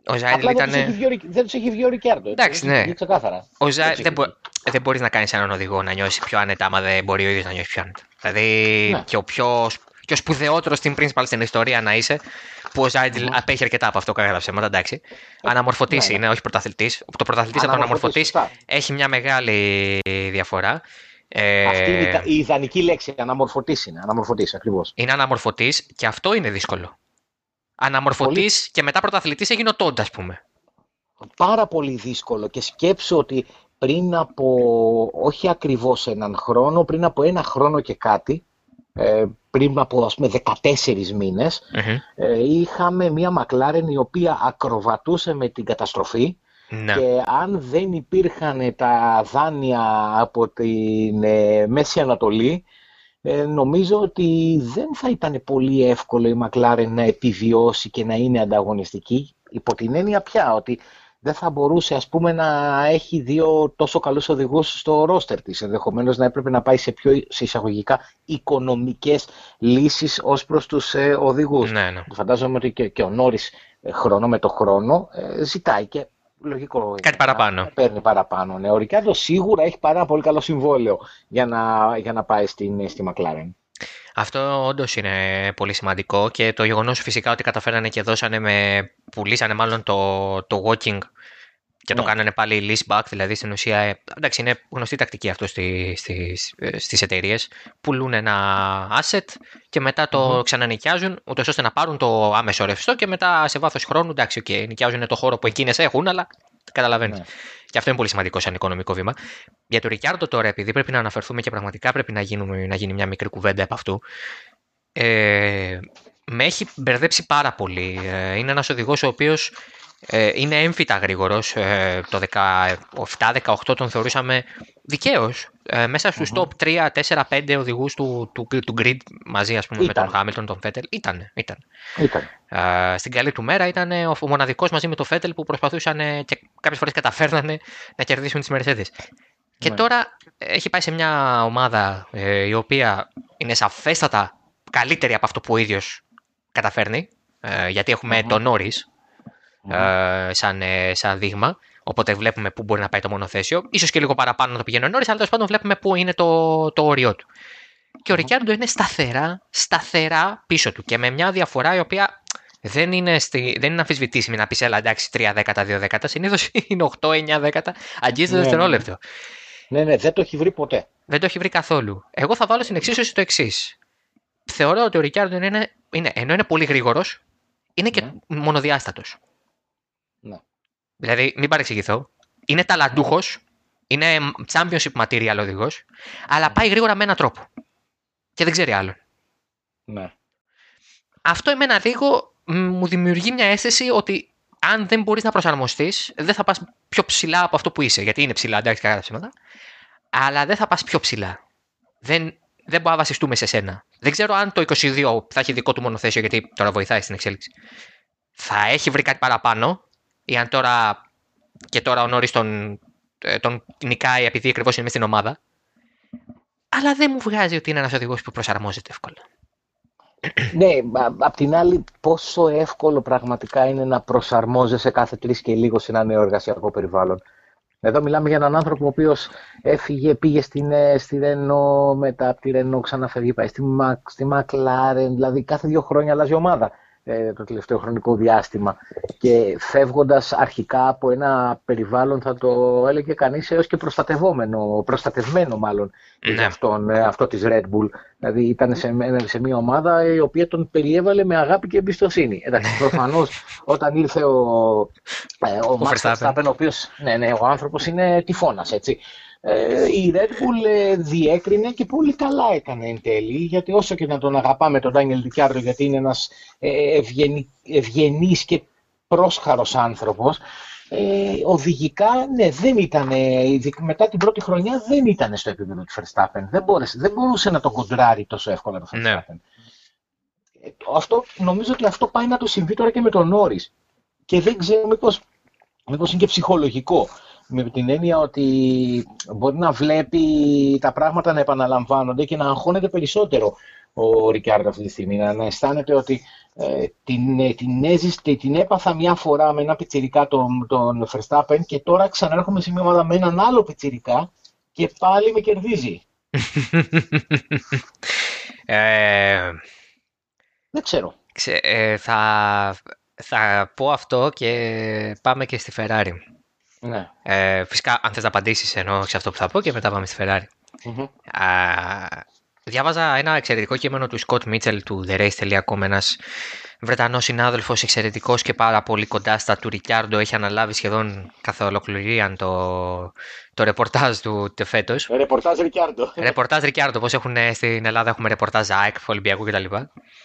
ο Ζάιντλ ήταν. Δεν τους έχει βγει ο Ρικιάρντο. Εντάξει, ναι. Ξεκάθαρα. Ο Ζάιντλ δεν, μπο... δεν μπορείς να κάνεις έναν οδηγό να νιώσει πιο άνετα, άμα δεν μπορεί ο ίδιος να νιώσει πιο άνετα. Δηλαδή ναι. και ο πιο και ο σπουδαιότερος team principal στην ιστορία να είσαι, που ο Ζάιντλ mm-hmm. απέχει αρκετά από αυτό που έγραψε ψέματα, εντάξει. Ε, Αναμορφωτής ναι, ναι. είναι, όχι πρωταθλητής. Το πρωταθλητής από τον αναμορφωτής έχει μια μεγάλη διαφορά. Ε... Αυτή είναι η ιδανική λέξη. Αναμορφωτής είναι. Αναμορφωτής, ακριβώς. Είναι αναμορφωτής και αυτό είναι δύσκολο. Αναμορφωτής πολύ... και μετά πρωταθλητής έγινε ο Τόντα, ας πούμε. Πάρα πολύ δύσκολο και σκέψω ότι πριν από, όχι ακριβώς έναν χρόνο, πριν από ένα χρόνο και κάτι, ε, πριν από ας πούμε 14 μηνες ε, είχαμε μια Μακλάρεν η οποία ακροβατούσε με την καταστροφή ναι. και αν δεν υπήρχαν τα δάνεια από την ε, Μέση Ανατολή νομίζω ότι δεν θα ήταν πολύ εύκολο η Μακλάρεν να επιβιώσει και να είναι ανταγωνιστική υπό την έννοια πια ότι δεν θα μπορούσε ας πούμε να έχει δύο τόσο καλούς οδηγούς στο ρόστερ της. Ενδεχομένως να έπρεπε να πάει σε πιο σε εισαγωγικά οικονομικές λύσεις ως προς τους ε, οδηγούς. Ναι, ναι. Φαντάζομαι ότι και, και ο Νόρις ε, χρόνο με το χρόνο ε, ζητάει και λογικό. Κάτι παραπάνω. Παίρνει παραπάνω. Ναι. Ο Ρικάρδο σίγουρα έχει πάρα πολύ καλό συμβόλαιο για να, για να πάει στην, στη McLaren. Αυτό όντως είναι πολύ σημαντικό και το γεγονός φυσικά ότι καταφέρανε και δώσανε με. πουλήσανε μάλλον το, το walking και το ναι. κάνανε πάλι lease back, δηλαδή στην ουσία. Ε, εντάξει, είναι γνωστή τακτική αυτό στις, στις, στις εταιρείες. Πουλούν ένα asset και μετά το mm-hmm. ξανανοικιάζουν, ούτως ώστε να πάρουν το άμεσο ρευστό και μετά σε βάθος χρόνου, εντάξει, okay, νοικιάζουν το χώρο που εκείνες έχουν, αλλά Καταλαβαίνει. Ναι. Και αυτό είναι πολύ σημαντικό σαν οικονομικό βήμα. Για τον Ρικιάρντο τώρα, επειδή πρέπει να αναφερθούμε και πραγματικά πρέπει να, γίνουμε, να γίνει μια μικρή κουβέντα από αυτού. Ε, με έχει μπερδέψει πάρα πολύ. Ε, είναι ένας οδηγός ο οποίος ε, είναι έμφυτα γρήγορος. Ε, το 17-18 τον θεωρούσαμε δικαίω. Ε, μέσα στους top 3, 4, 5 οδηγούς του, του, του, grid μαζί ας πούμε, με τον Χάμιλτον, τον Φέτελ. Ήταν. ήταν. ήταν. Ε, στην καλή του μέρα ήταν ο, ο μοναδικός μαζί με τον Φέτελ που προσπαθούσαν και κάποιες φορές καταφέρνανε να κερδίσουν τις Mercedes. Και ναι. τώρα έχει πάει σε μια ομάδα ε, η οποία είναι σαφέστατα καλύτερη από αυτό που ο ίδιος καταφέρνει. Ε, γιατί έχουμε τον Νόρι ε, σαν, ε, σαν δείγμα. Οπότε βλέπουμε πού μπορεί να πάει το μονοθέσιο. σω και λίγο παραπάνω να το πηγαίνει ο Νόρι, αλλά τέλος πάντων βλέπουμε πού είναι το, το όριό του. Και ο Ρικιάρντο είναι σταθερά, σταθερά πίσω του και με μια διαφορά η οποία δεν είναι, στη, δεν είναι αμφισβητήσιμη να πεις έλα εντάξει 3 δέκατα, 2 δέκατα. Συνήθως είναι 8-9 δέκατα. Αγγίζει το ναι, ναι, δευτερόλεπτο. Ναι, ναι, δεν το έχει βρει ποτέ. Δεν το έχει βρει καθόλου. Εγώ θα βάλω στην εξίσωση το εξής. Θεωρώ ότι ο Ρικιάρντο είναι, είναι, ενώ είναι πολύ γρήγορος, είναι και ναι. μονοδιάστατος. Ναι. Δηλαδή, μην παρεξηγηθώ. Είναι ταλαντούχος, είναι championship material οδηγός, αλλά πάει γρήγορα με έναν τρόπο. Και δεν ξέρει άλλο. Ναι. Αυτό εμένα λίγο μου δημιουργεί μια αίσθηση ότι αν δεν μπορείς να προσαρμοστείς, δεν θα πας πιο ψηλά από αυτό που είσαι. Γιατί είναι ψηλά, εντάξει, κατά ψήματα. Αλλά δεν θα πας πιο ψηλά. Δεν, δεν μπορούμε να βασιστούμε σε σένα. Δεν ξέρω αν το 22 θα έχει δικό του μονοθέσιο, γιατί τώρα βοηθάει στην εξέλιξη. Θα έχει βρει κάτι παραπάνω ή αν τώρα και τώρα ο Νόρις τον, ε, τον νικάει επειδή ακριβώς είναι στην ομάδα. Αλλά δεν μου βγάζει ότι είναι ένας οδηγός που προσαρμόζεται εύκολα. Ναι, απ' την άλλη πόσο εύκολο πραγματικά είναι να προσαρμόζεσαι κάθε τρεις και λίγο σε ένα νέο εργασιακό περιβάλλον. Εδώ μιλάμε για έναν άνθρωπο ο οποίος έφυγε, πήγε στην, ε, στη Ρενό, μετά από τη Ρενό ξαναφεύγει, πάει στη, στη Μακλάρεν, δηλαδή κάθε δύο χρόνια αλλάζει ομάδα. Ε, το τελευταίο χρονικό διάστημα και φεύγοντας αρχικά από ένα περιβάλλον θα το έλεγε κανείς έως και προστατευόμενο, προστατευμένο μάλλον ναι. για αυτόν, ε, αυτό της Red Bull. Δηλαδή ήταν σε, σε μια ομάδα η οποία τον περιέβαλε με αγάπη και εμπιστοσύνη. Εντάξει, προφανώς όταν ήρθε ο, ε, ο, ο ο οποίος, ναι, ναι, ο άνθρωπος είναι τυφώνας, έτσι. Ε, η Red Bull ε, διέκρινε και πολύ καλά έκανε εν τέλει, γιατί όσο και να τον αγαπάμε τον Daniel Ricciardo, γιατί είναι ένας ε, ευγενή, ευγενής και πρόσχαρος άνθρωπος, ε, οδηγικά, ναι, δεν ήταν, μετά την πρώτη χρονιά δεν ήταν στο επίπεδο του Verstappen. Δεν, μπόρεσε, δεν μπορούσε να τον κοντράρει τόσο εύκολα το ναι. Verstappen. Ναι. Αυτό, νομίζω ότι αυτό πάει να το συμβεί τώρα και με τον Norris. Και δεν ξέρω μήπως, μήπως είναι και ψυχολογικό με την έννοια ότι μπορεί να βλέπει τα πράγματα να επαναλαμβάνονται και να αγχώνεται περισσότερο ο Ρικάρντο αυτή τη στιγμή. Να, αισθάνεται ότι ε, την, την, έζησε, την έπαθα μια φορά με ένα πιτσιρικά τον, τον Verstappen και τώρα ξανάρχομαι σε μια ομάδα με έναν άλλο πιτσιρικά και πάλι με κερδίζει. ε, Δεν ξέρω. Ξε, ε, θα, θα πω αυτό και πάμε και στη Ferrari. Ναι. Ε, φυσικά, αν θες να απαντήσεις ενώ σε αυτό που θα πω και μετά πάμε στη Ferrari. mm διάβαζα ένα εξαιρετικό κείμενο του Scott Mitchell του TheRace.com, ένας Βρετανός συνάδελφος, εξαιρετικός και πάρα πολύ κοντά στα του Ρικιάρντο. Έχει αναλάβει σχεδόν καθ' ολοκληρία το, το ρεπορτάζ του φέτος. Ρεπορτάζ Ρικιάρντο. Ρεπορτάζ Ρικιάρντο, πώς έχουν στην Ελλάδα έχουμε ρεπορτάζ ΑΕΚ, Ολυμπιακού κτλ.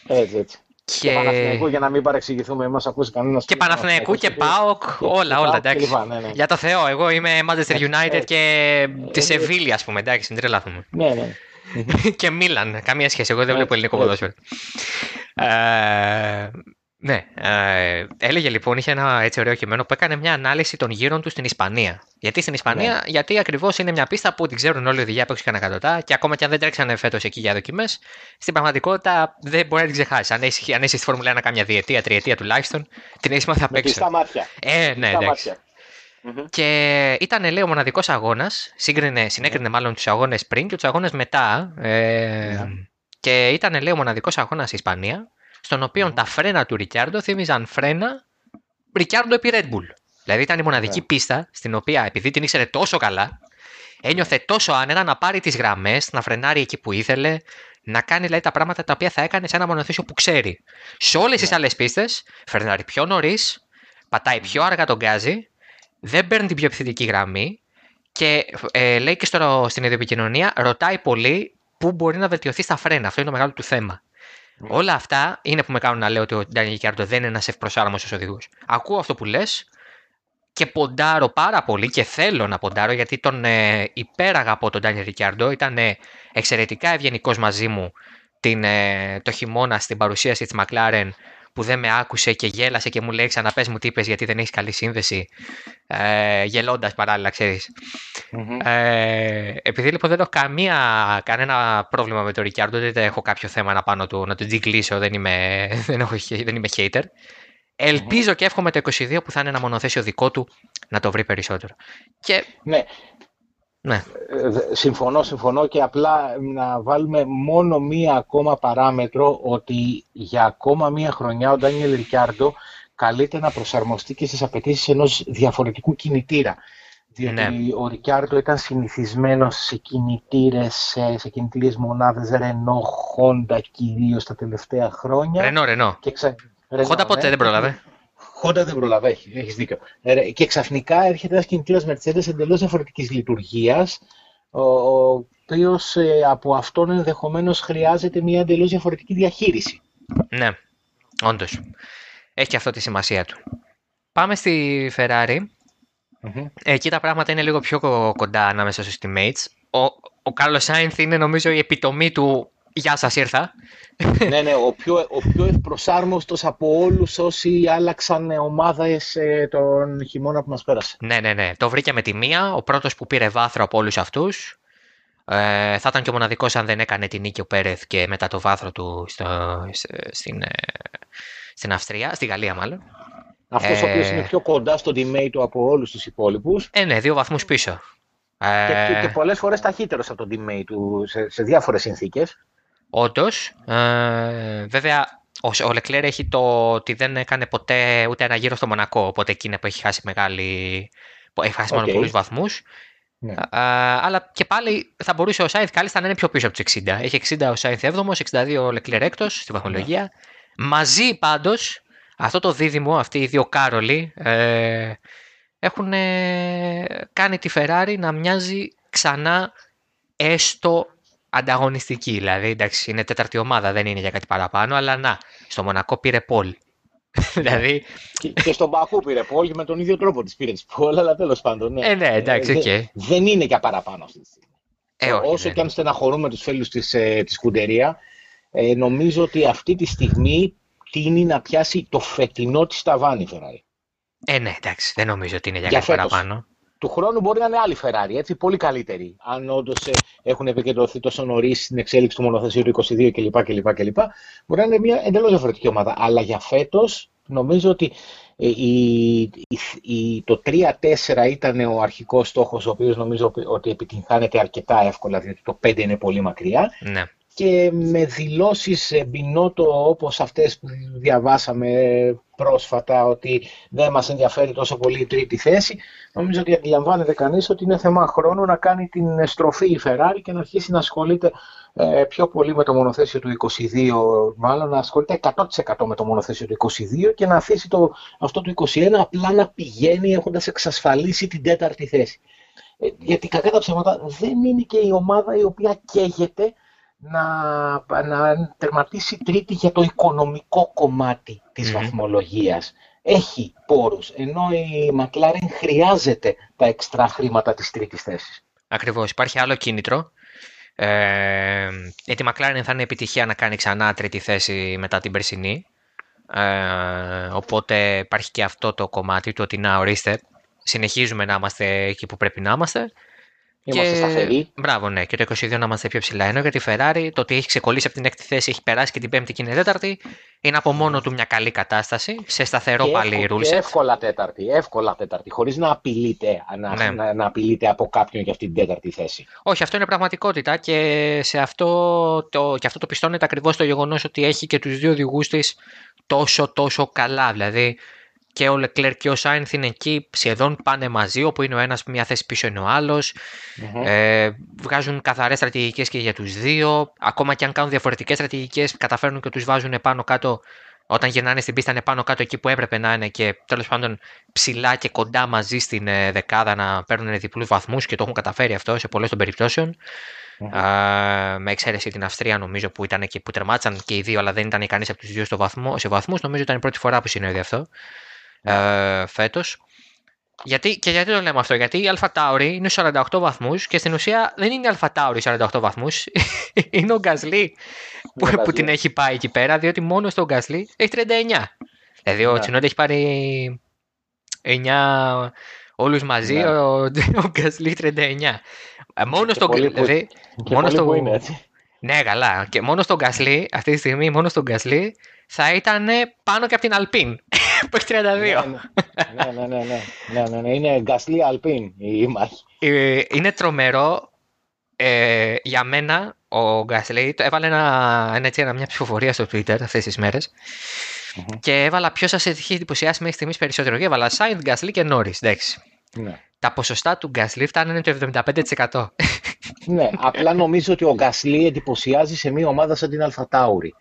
Έτσι, έτσι. Και, και Παναθηναϊκού για να μην παρεξηγηθούμε, μας ακούσει κανένας. Και Παναθηναϊκού και ΠΑΟΚ, όλα, όλα εντάξει. Ναι, ναι. Για το Θεό, εγώ είμαι Manchester United και τη Σεβίλη, ας πούμε. Εντάξει, μην τρελάθουμε. Ναι, ναι. και Μίλαν, καμία σχέση. Εγώ δεν βλέπω ελληνικό ποδόσφαιρο. Ε, ναι, ε, έλεγε λοιπόν, είχε ένα έτσι ωραίο κειμένο που έκανε μια ανάλυση των γύρων του στην Ισπανία. Γιατί στην Ισπανία, ναι. γιατί ακριβώς είναι μια πίστα που την ξέρουν όλοι οι οδηγοί από έξω και ανακατοτά και ακόμα και αν δεν τρέξανε φέτος εκεί για δοκιμές, στην πραγματικότητα δεν μπορεί να την ξεχάσεις. Αν έχεις, αν στη Φόρμουλα 1 κάμια διετία, τριετία τουλάχιστον, την έχεις μάθει απ' έξω. Στα μάτια. Ε, ναι, εντάξει. Mm-hmm. Και ήταν, λέει, ο μοναδικός αγώνας. Συνέκρινε μάλλον τους αγώνες πριν και τους αγώνες μετά. Ε, yeah. Και ήταν, λέει, ο μοναδικός αγώνας στη Ισπανία στον οποίο τα φρένα του Ρικιάρντο θύμιζαν φρένα Ρικιάρντο επί Red Bull. Δηλαδή ήταν η μοναδική yeah. Ναι. πίστα στην οποία επειδή την ήξερε τόσο καλά, ένιωθε τόσο άνετα να πάρει τις γραμμές, να φρενάρει εκεί που ήθελε, να κάνει δηλαδή, τα πράγματα τα οποία θα έκανε σε ένα μονοθέσιο που ξέρει. Σε όλες yeah. τις ναι. άλλες πίστες φρενάρει πιο νωρίς, πατάει πιο αργά τον γκάζι δεν παίρνει την πιο επιθετική γραμμή και ε, λέει και στο, στην επικοινωνία, ρωτάει πολύ πού μπορεί να βελτιωθεί στα φρένα. Αυτό είναι το μεγάλο του θέμα. Mm. Όλα αυτά είναι που με κάνουν να λέω ότι ο Ντάνιελ Ρικιάρντο δεν είναι ένας ευπροσάρμοστο οδηγός. Ακούω αυτό που λες και ποντάρω πάρα πολύ και θέλω να ποντάρω γιατί τον ε, υπέραγαπο τον Ντάνιελ Ρικιάρντο. Ήταν ε, εξαιρετικά ευγενικός μαζί μου την, ε, το χειμώνα στην παρουσίαση της McLaren που δεν με άκουσε και γέλασε και μου λέει ξαναπες μου τι είπες γιατί δεν έχεις καλή σύνδεση ε, γελώντας παράλληλα ε, επειδή λοιπόν δεν έχω καμία, κανένα πρόβλημα με τον Ρικιάρντο δεν έχω κάποιο θέμα να πάνω του να τον τζιγκλίσω δεν είμαι, δεν, έχω, δεν είμαι hater. Ελπιζω και εύχομαι το 22 που θα είναι ένα μονοθέσιο δικό του να το βρει περισσότερο. Και ναι ναι. Ε, συμφωνώ, συμφωνώ και απλά να βάλουμε μόνο μία ακόμα παράμετρο ότι για ακόμα μία χρονιά ο Ντάνιελ Ρικιάρντο καλείται να προσαρμοστεί και στις απαιτήσεις ενός διαφορετικού κινητήρα. Διότι ναι. ο Ρικιάρντο ήταν συνηθισμένος σε κινητήρες, σε, σε κινητήρες μονάδες Renault, Honda κυρίως τα τελευταία χρόνια. Renault, Renault. Και ξα... Honda ποτέ ναι. δεν πρόλαβε; Honda δεν προλαβαίνει, έχει δίκιο. Ε, και ξαφνικά έρχεται ένας κινητήρας Mercedes εντελώς διαφορετικής λειτουργίας, ο οποίος ε, από αυτόν ενδεχομένως χρειάζεται μια εντελώς διαφορετική διαχείριση. Ναι, όντως. Έχει αυτό τη σημασία του. Πάμε στη Ferrari. Εκεί τα πράγματα είναι λίγο πιο κοντά ανάμεσα στους teammates. Ο, ο Κάρλος Σάινθ είναι νομίζω η επιτομή του Γεια σας ήρθα. ναι, ναι, ο πιο, ο πιο ευπροσάρμοστος από όλους όσοι άλλαξαν ομάδες ε, τον χειμώνα που μας πέρασε. Ναι, ναι, ναι. Το βρήκε με τη μία, ο πρώτος που πήρε βάθρο από όλους αυτούς. Ε, θα ήταν και ο μοναδικός αν δεν έκανε την νίκη ο Πέρεθ και μετά το βάθρο του στο, στην, ε, στην Αυστρία, στη Γαλλία μάλλον. Αυτός ε, ο οποίος είναι πιο κοντά στον teammate του από όλους τους υπόλοιπους. Ε, ναι, δύο βαθμούς πίσω. Και, και, και πολλές φορές ταχύτερος από τον teammate του σε, σε διάφορες συνθήκες. Όντως. Ε, βέβαια, ο, ο Λεκλέρ έχει το ότι δεν έκανε ποτέ ούτε ένα γύρο στο Μονακό. Οπότε εκεί είναι που έχει χάσει μεγάλη. Έχει χάσει okay. μόνο πολλούς βαθμούς. Ναι. αλλά και πάλι θα μπορούσε ο Σάινθ κάλλιστα να είναι πιο πίσω από του 60. Έχει 60 ο Σάινθ 7ο, 62 ο Λεκλέρ έκτος στη βαθμολογία. Ναι. Μαζί πάντως, αυτό το δίδυμο, αυτοί οι δύο Κάρολοι, ε, έχουν κάνει τη Ferrari να μοιάζει ξανά έστω ανταγωνιστική. Δηλαδή, εντάξει, είναι τέταρτη ομάδα, δεν είναι για κάτι παραπάνω, αλλά να, στο Μονακό πήρε Πολ. δηλαδή... και, στον Παχού πήρε Πολ με τον ίδιο τρόπο της πήρε της Πολ, αλλά τέλος πάντων. Ναι. Ε, ναι, εντάξει, okay. δεν, δεν είναι για παραπάνω αυτή τη στιγμή. Ε, όχι, Όσο ναι. και αν στεναχωρούμε τους φίλους της ε, της Κουντερία, ε, νομίζω ότι αυτή τη στιγμή τίνει να πιάσει το φετινό της ταβάνι Φεράρι. Ε, ναι, εντάξει, δεν νομίζω ότι είναι για, για κάτι φέτος. παραπάνω του χρόνου μπορεί να είναι άλλη Ferrari, έτσι, πολύ καλύτερη. Αν όντως ε, έχουν επικεντρωθεί τόσο νωρίς στην εξέλιξη του μονοθεσίου του 22 κλπ. κλπ, κλπ μπορεί να είναι μια εντελώς διαφορετική ομάδα. Αλλά για φέτος νομίζω ότι ε, η, η, το 3-4 ήταν ο αρχικός στόχος, ο οποίος νομίζω ότι επιτυγχάνεται αρκετά εύκολα, διότι το 5 είναι πολύ μακριά. Ναι και με δηλώσεις μπινότο όπως αυτές που διαβάσαμε πρόσφατα ότι δεν μας ενδιαφέρει τόσο πολύ η τρίτη θέση νομίζω ότι αντιλαμβάνεται κανείς ότι είναι θέμα χρόνου να κάνει την στροφή η Ferrari και να αρχίσει να ασχολείται ε, πιο πολύ με το μονοθέσιο του 22 μάλλον να ασχολείται 100% με το μονοθέσιο του 22 και να αφήσει το, αυτό του 21 απλά να πηγαίνει έχοντας εξασφαλίσει την τέταρτη θέση. Ε, γιατί κακά τα ψέματα δεν είναι και η ομάδα η οποία καίγεται να, να τερματίσει τρίτη για το οικονομικό κομμάτι της mm βαθμολογίας. Έχει πόρους, ενώ η McLaren χρειάζεται τα εξτρά χρήματα της τρίτης θέσης. Ακριβώς. Υπάρχει άλλο κίνητρο. Ε, γιατί η McLaren θα είναι επιτυχία να κάνει ξανά τρίτη θέση μετά την περσινή. Ε, οπότε υπάρχει και αυτό το κομμάτι του ότι να ορίστε, συνεχίζουμε να είμαστε εκεί που πρέπει να είμαστε Είμαστε και... σταθεροί. Μπράβο, ναι. Και το 22 να είμαστε πιο ψηλά. Ενώ για τη Ferrari το ότι έχει ξεκολλήσει από την έκτη θέση, έχει περάσει και την πέμπτη και είναι τέταρτη, είναι από μόνο του μια καλή κατάσταση. Σε σταθερό και πάλι ρούλσε. Εύκολα τέταρτη. Εύκολα τέταρτη. Χωρίς να απειλείται να, ναι. να, να απειλείται από κάποιον για αυτή την τέταρτη θέση. Όχι, αυτό είναι πραγματικότητα και σε αυτό το, και αυτό το πιστώνεται ακριβώς το γεγονός ότι έχει και τους δύο οδηγούς της τόσο τόσο καλά. Δηλαδή και ο Λεκλέρ και ο Σάινθ είναι εκεί, σχεδόν πάνε μαζί, όπου είναι ο ένας μια θέση πίσω είναι ο αλλος Ε, βγάζουν καθαρές στρατηγικές και για τους δύο. Ακόμα και αν κάνουν διαφορετικές στρατηγικές, καταφέρνουν και τους βάζουν πάνω κάτω Όταν γυρνάνε στην πίστα είναι πάνω κάτω εκεί που έπρεπε να είναι και τέλος πάντων ψηλά και κοντά μαζί στην ε, δεκάδα να παίρνουν διπλούς βαθμούς και το έχουν καταφέρει αυτό σε πολλές των περιπτώσεων. Uh, με εξαίρεση την Αυστρία νομίζω που ήταν εκεί που τερμάτσαν και οι δύο, αλλά δεν ήταν κανεί από τους δύο στο βαθμό, σε βαθμούς. Νομίζω ήταν η πρώτη φορά που συνέβη αυτό uh, φέτος. Γιατί, και γιατί το λέμε αυτό, Γιατί η Αλφα Τάουρι είναι 48 βαθμούς και στην ουσία δεν είναι η Αλφα Τάουρι 48 βαθμούς, είναι ο Γκασλί που, που την έχει πάει εκεί πέρα, διότι μόνο στον Γκασλί έχει 39. Δηλαδή ο ναι. Τσινόντα έχει πάρει 9 όλους μαζί, ναι. ο, ο Γκασλί 39. Ε, μόνο στον δηλαδή, μόνο στο... είναι, έτσι. Ναι, καλά. Και μόνο στον Γκασλί, αυτή τη στιγμή, μόνο στον Γκασλί θα ήταν πάνω και από την Αλπίν που έχει 32. Ναι, ναι, ναι, ναι, ναι, ναι, ναι, είναι Γκασλί Αλπίν η μάχη. Είναι τρομερό ε, για μένα ο Γκασλί έβαλε ένα, ένα, έτσι, μια ψηφοφορία στο Twitter αυτές τις μέρες. Mm-hmm. Και έβαλα ποιος σας έχει εντυπωσιάσει μέχρι στιγμής περισσότερο. Και έβαλα Σάιντ, Γκασλί και Νόρις. Ναι. Τα ποσοστά του Γκασλί φτάνουν το 75%. ναι, απλά νομίζω ότι ο Γκασλί εντυπωσιάζει σε μια ομάδα σαν την Αλφατάουρη.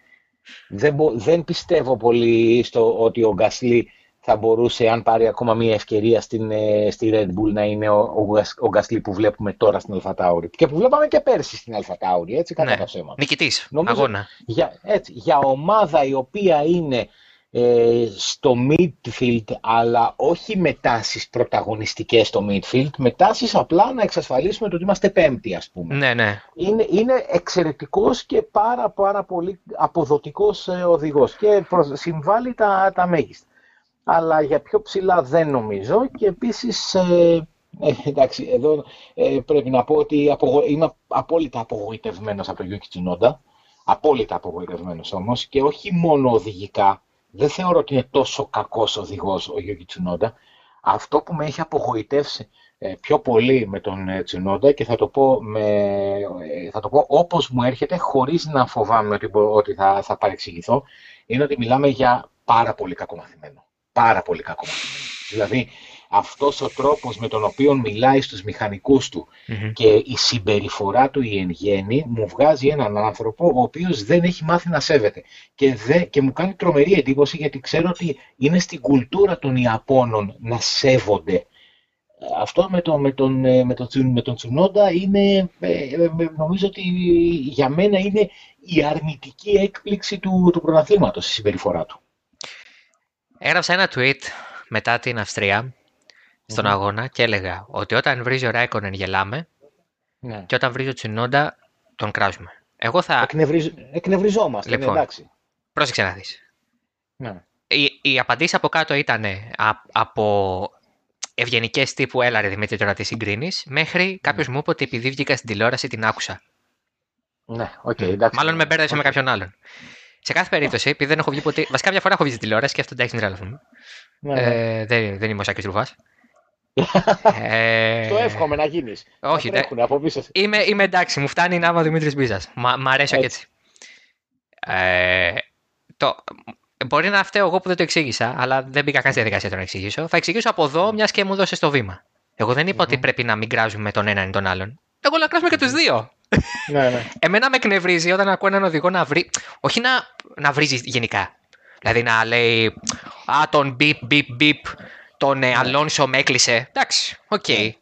Δεν, δεν πιστεύω πολύ στο ότι ο Γκασλί θα μπορούσε, αν πάρει ακόμα μια ευκαιρία στην, ε, στη Red Bull, να είναι ο, ο, ο Γκασλί που βλέπουμε τώρα στην Αλφατάουρη. Και που βλέπαμε και πέρσι στην Αλφατάουρη, έτσι, κατά ναι. τα ψέματα. Νικητής, αγώνα. Για, έτσι, για ομάδα η οποία είναι ε, στο midfield, αλλά όχι με τάσεις πρωταγωνιστικές στο midfield, με τάσεις απλά να εξασφαλίσουμε ότι είμαστε πέμπτοι, ας πούμε. Ναι, ναι. Είναι, είναι εξαιρετικός και πάρα πάρα πολύ αποδοτικός ε, οδηγός και συμβάλλει τα, τα μέγιστα. Αλλά για πιο ψηλά δεν νομίζω και επίσης... Ε, ε, εντάξει, εδώ ε, πρέπει να πω ότι απογο... είμαι απόλυτα απογοητευμένος από τον Γιώκη Τσινόντα. Απόλυτα απογοητευμένος όμως και όχι μόνο οδηγικά, δεν θεωρώ ότι είναι τόσο κακός οδηγός ο Γιώργη Τσουνόντα. Αυτό που με έχει απογοητεύσει ε, πιο πολύ με τον ε, Τσουνόντα και θα το πω, με, ε, θα το πω όπως μου έρχεται χωρίς να φοβάμαι ότι, ότι θα, θα παρεξηγηθώ είναι ότι μιλάμε για πάρα πολύ κακομαθημένο. Πάρα πολύ κακομαθημένο. Δηλαδή αυτός ο τρόπος με τον οποίο μιλάει στους μηχανικούς του και η συμπεριφορά του η εν γέννη μου βγάζει έναν άνθρωπο ο οποίος δεν έχει μάθει να σέβεται και, δε, και μου κάνει τρομερή εντύπωση γιατί ξέρω ότι είναι στην κουλτούρα των Ιαπώνων να σέβονται. Αυτό με τον, με τον, με τον, με τον Τσουνόντα είναι, ε, ε, νομίζω ότι για μένα είναι η αρνητική έκπληξη του, του πρωταθλήματος, η συμπεριφορά του. Έγραψα ένα tweet μετά την Αυστρία στον αγώνα και έλεγα ότι όταν βρίζει ο Ράικονεν γελάμε ναι. και όταν βρίζει ο Τσινόντα τον κράζουμε. Εγώ θα... Εκνευριζ... Εκνευριζόμαστε, ναι, λοιπόν, εντάξει. Πρόσεξε να δεις. Ναι. Η, η απαντήση από κάτω ήταν από ευγενικές τύπου έλα ρε Δημήτρη τώρα τη συγκρίνεις, μέχρι ναι. κάποιος μου είπε ότι επειδή βγήκα στην τηλεόραση την άκουσα. Ναι, okay, εντάξει. Μάλλον με μπέρδεψε okay. με κάποιον άλλον. Σε κάθε περίπτωση, επειδή δεν έχω βγει ποτέ. Βασικά, μια φορά έχω βγει στην τηλεόραση και αυτό εντάξει είναι τρέλα ναι, ε, δεν, δεν είμαι ο Σάκης Ρουβά ε... Το εύχομαι να γίνεις. Όχι, δεν. Είμαι, είμαι εντάξει, μου φτάνει να είμαι ο Δημήτρης Μπίζας. Μ' αρέσει και έτσι. Ε, το, μπορεί να φταίω εγώ που δεν το εξήγησα, αλλά δεν μπήκα καν στη διαδικασία να το εξηγήσω. Θα εξηγήσω από εδώ, μιας και μου δώσες το βήμα. Εγώ δεν είπα ότι πρέπει να μην κράζουμε τον έναν ή τον άλλον. Εγώ να κράζουμε και τους δύο. ναι, ναι. Εμένα με εκνευρίζει όταν ακούω έναν οδηγό να βρίζει. Όχι να, να βρίζει γενικά. Δηλαδή να λέει Α, τον μπιπ, μπιπ, μπιπ τον ε, Αλόνσο με έκλεισε. Εντάξει, OK. Okay. Ναι.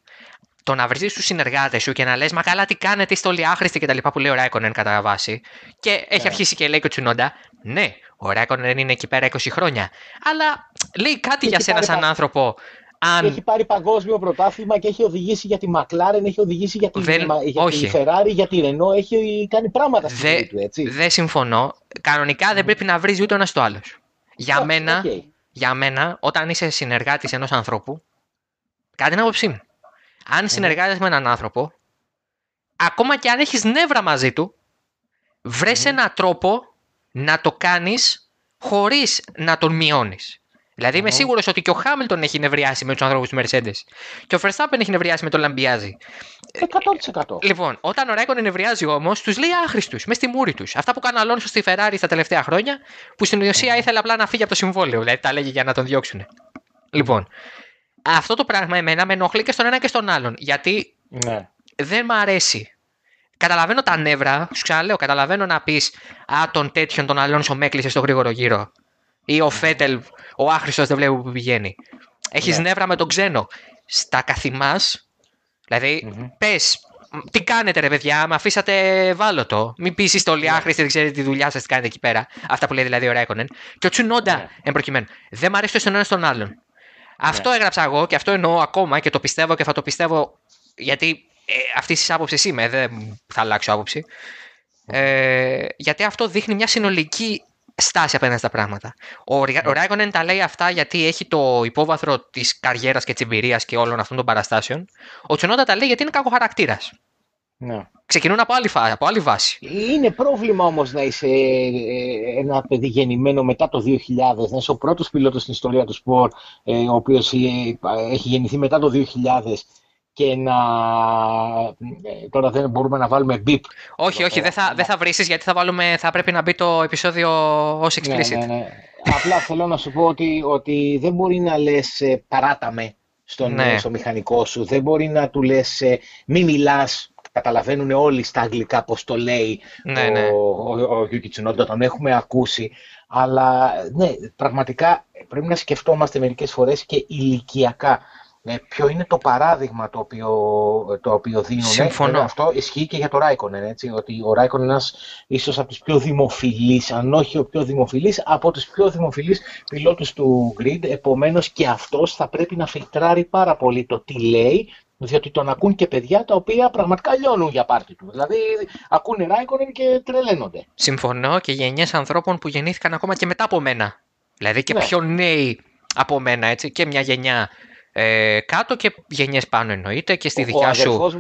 Το να βρίζεις τους συνεργάτες σου και να λες, Μα καλά, τι κάνετε, είστε όλοι άχρηστοι κτλ. που λέει ο Ράικονεν κατά βάση. Και έχει ναι. αρχίσει και λέει και ο Τσουνόντα, Ναι, ο Ράικονεν είναι εκεί πέρα 20 χρόνια. Αλλά λέει κάτι για σένα σαν άνθρωπο. Αν... Έχει πάρει παγκόσμιο πρωτάθλημα και έχει οδηγήσει για τη Μακλάρεν, έχει οδηγήσει για τη, δεν... για τη Ferrari, για τη Renault, έχει κάνει πράγματα στη ζωή του, έτσι. Δεν συμφωνώ. Κανονικά δεν πρέπει να βρεις ούτε ένας στο άλλος. Για μένα, για μένα, όταν είσαι συνεργάτης ενός ανθρώπου, κάτι είναι άποψή μου. Αν συνεργάζεσαι με έναν άνθρωπο, ακόμα και αν έχεις νεύρα μαζί του, βρες έναν τρόπο να το κάνεις χωρίς να τον μειώνεις. Δηλαδή, είμαι σίγουρος ότι και ο Χάμιλτον έχει νευριάσει με τους ανθρώπους του Mercedes. Και ο Verstappen έχει νευριάσει με τον Λαμπιάζη. 100%. Λοιπόν, όταν ο Ράικον νευριάζει όμως, τους λέει άχρηστους, μες στη μούρη τους. Αυτά που κάνει ο Αλόνσο στη Ferrari τα τελευταία χρόνια, που στην ουσία ήθελε απλά να φύγει από το συμβόλαιο. Δηλαδή, τα λέγει για να τον διώξουν. Λοιπόν, αυτό το πράγμα εμένα με ενοχλεί και στον ένα και στον άλλον. Γιατί ναι. δεν μ' αρέσει. Καταλαβαίνω τα νεύρα, σου ξαναλέω, καταλαβαίνω να πεις Α, τον τέτοιον τον Αλόνσο με έκλεισε στο γρήγορο γύρο Ή ο Φέτελ, ο άχρηστος δεν βλέπει που πηγαίνει. Έχεις ναι. νεύρα με τον ξένο. Στα καθημάς, δηλαδή, mm-hmm. πες, τι κάνετε ρε παιδιά, με αφήσατε βάλωτο. Μην πεις είστε όλοι ναι. άχρηστοι, δεν ξέρετε τη δουλειά σας, τι κάνετε εκεί πέρα. Αυτά που λέει δηλαδή ο Ρέκονεν. Και ο Τσουνόντα, yeah. εμπροκειμένου. Δεν μου αρέσει το ένα στον άλλον. Αυτό έγραψα εγώ και αυτό εννοώ ακόμα και το πιστεύω και θα το πιστεύω γιατί ε, αυτή της άποψης είμαι, δεν θα αλλάξω άποψη. Ε, γιατί αυτό δείχνει μια συνολική στάση απέναντι στα πράγματα. Ο, ο Ράικονεν τα λέει αυτά γιατί έχει το υπόβαθρο της καριέρας και της εμπειρίας και όλων αυτών των παραστάσεων. Ο Τσονόντα τα λέει γιατί είναι κακό χαρακτήρα. Ναι. Ξεκινούν από άλλη, από άλλη βάση. Είναι πρόβλημα όμως να είσαι ε, ένα παιδί γεννημένο μετά το 2000, να είσαι ο πρώτος πιλότος στην ιστορία του σπορ, ε, ο οποίος ε, έχει γεννηθεί μετά το 2000 και να. Τώρα δεν μπορούμε να βάλουμε μπιπ. Όχι, όχι, δεν θα, δεν θα βρεις γιατί θα, βάλουμε, θα πρέπει να μπει το επεισόδιο ως ναι, explicit. Ναι, ναι, Απλά θέλω να σου πω ότι, ότι δεν μπορεί να λες παράταμε στον ναι. στο μηχανικό σου. Δεν μπορεί να του λες μη μιλάς καταλαβαίνουν όλοι στα αγγλικά πώς το λέει ναι, ο, ναι. ο, ο, τον έχουμε ακούσει. Αλλά ναι, πραγματικά πρέπει να σκεφτόμαστε μερικές φορές και ηλικιακά. Ε, ποιο είναι το παράδειγμα το οποίο, το οποίο δίνουν. Συμφωνώ. αυτό ισχύει και για το Ράικονεν, έτσι, ότι ο Ράικονεν είναι ένας ίσως από τους πιο δημοφιλείς, αν όχι ο πιο δημοφιλής, από τους πιο δημοφιλείς πιλότους του grid, επομένως και αυτός θα πρέπει να φιλτράρει πάρα πολύ το τι λέει, διότι τον ακούν και παιδιά τα οποία πραγματικά λιώνουν για πάρτι του. Δηλαδή ακούνε Ράικονεν και τρελαίνονται. Συμφωνώ και γενιές ανθρώπων που γεννήθηκαν ακόμα και μετά από μένα. Δηλαδή και ναι. πιο νέοι από μένα, έτσι, και μια γενιά ε, κάτω και γενιές πάνω εννοείται και στη ο, δικιά ο σου.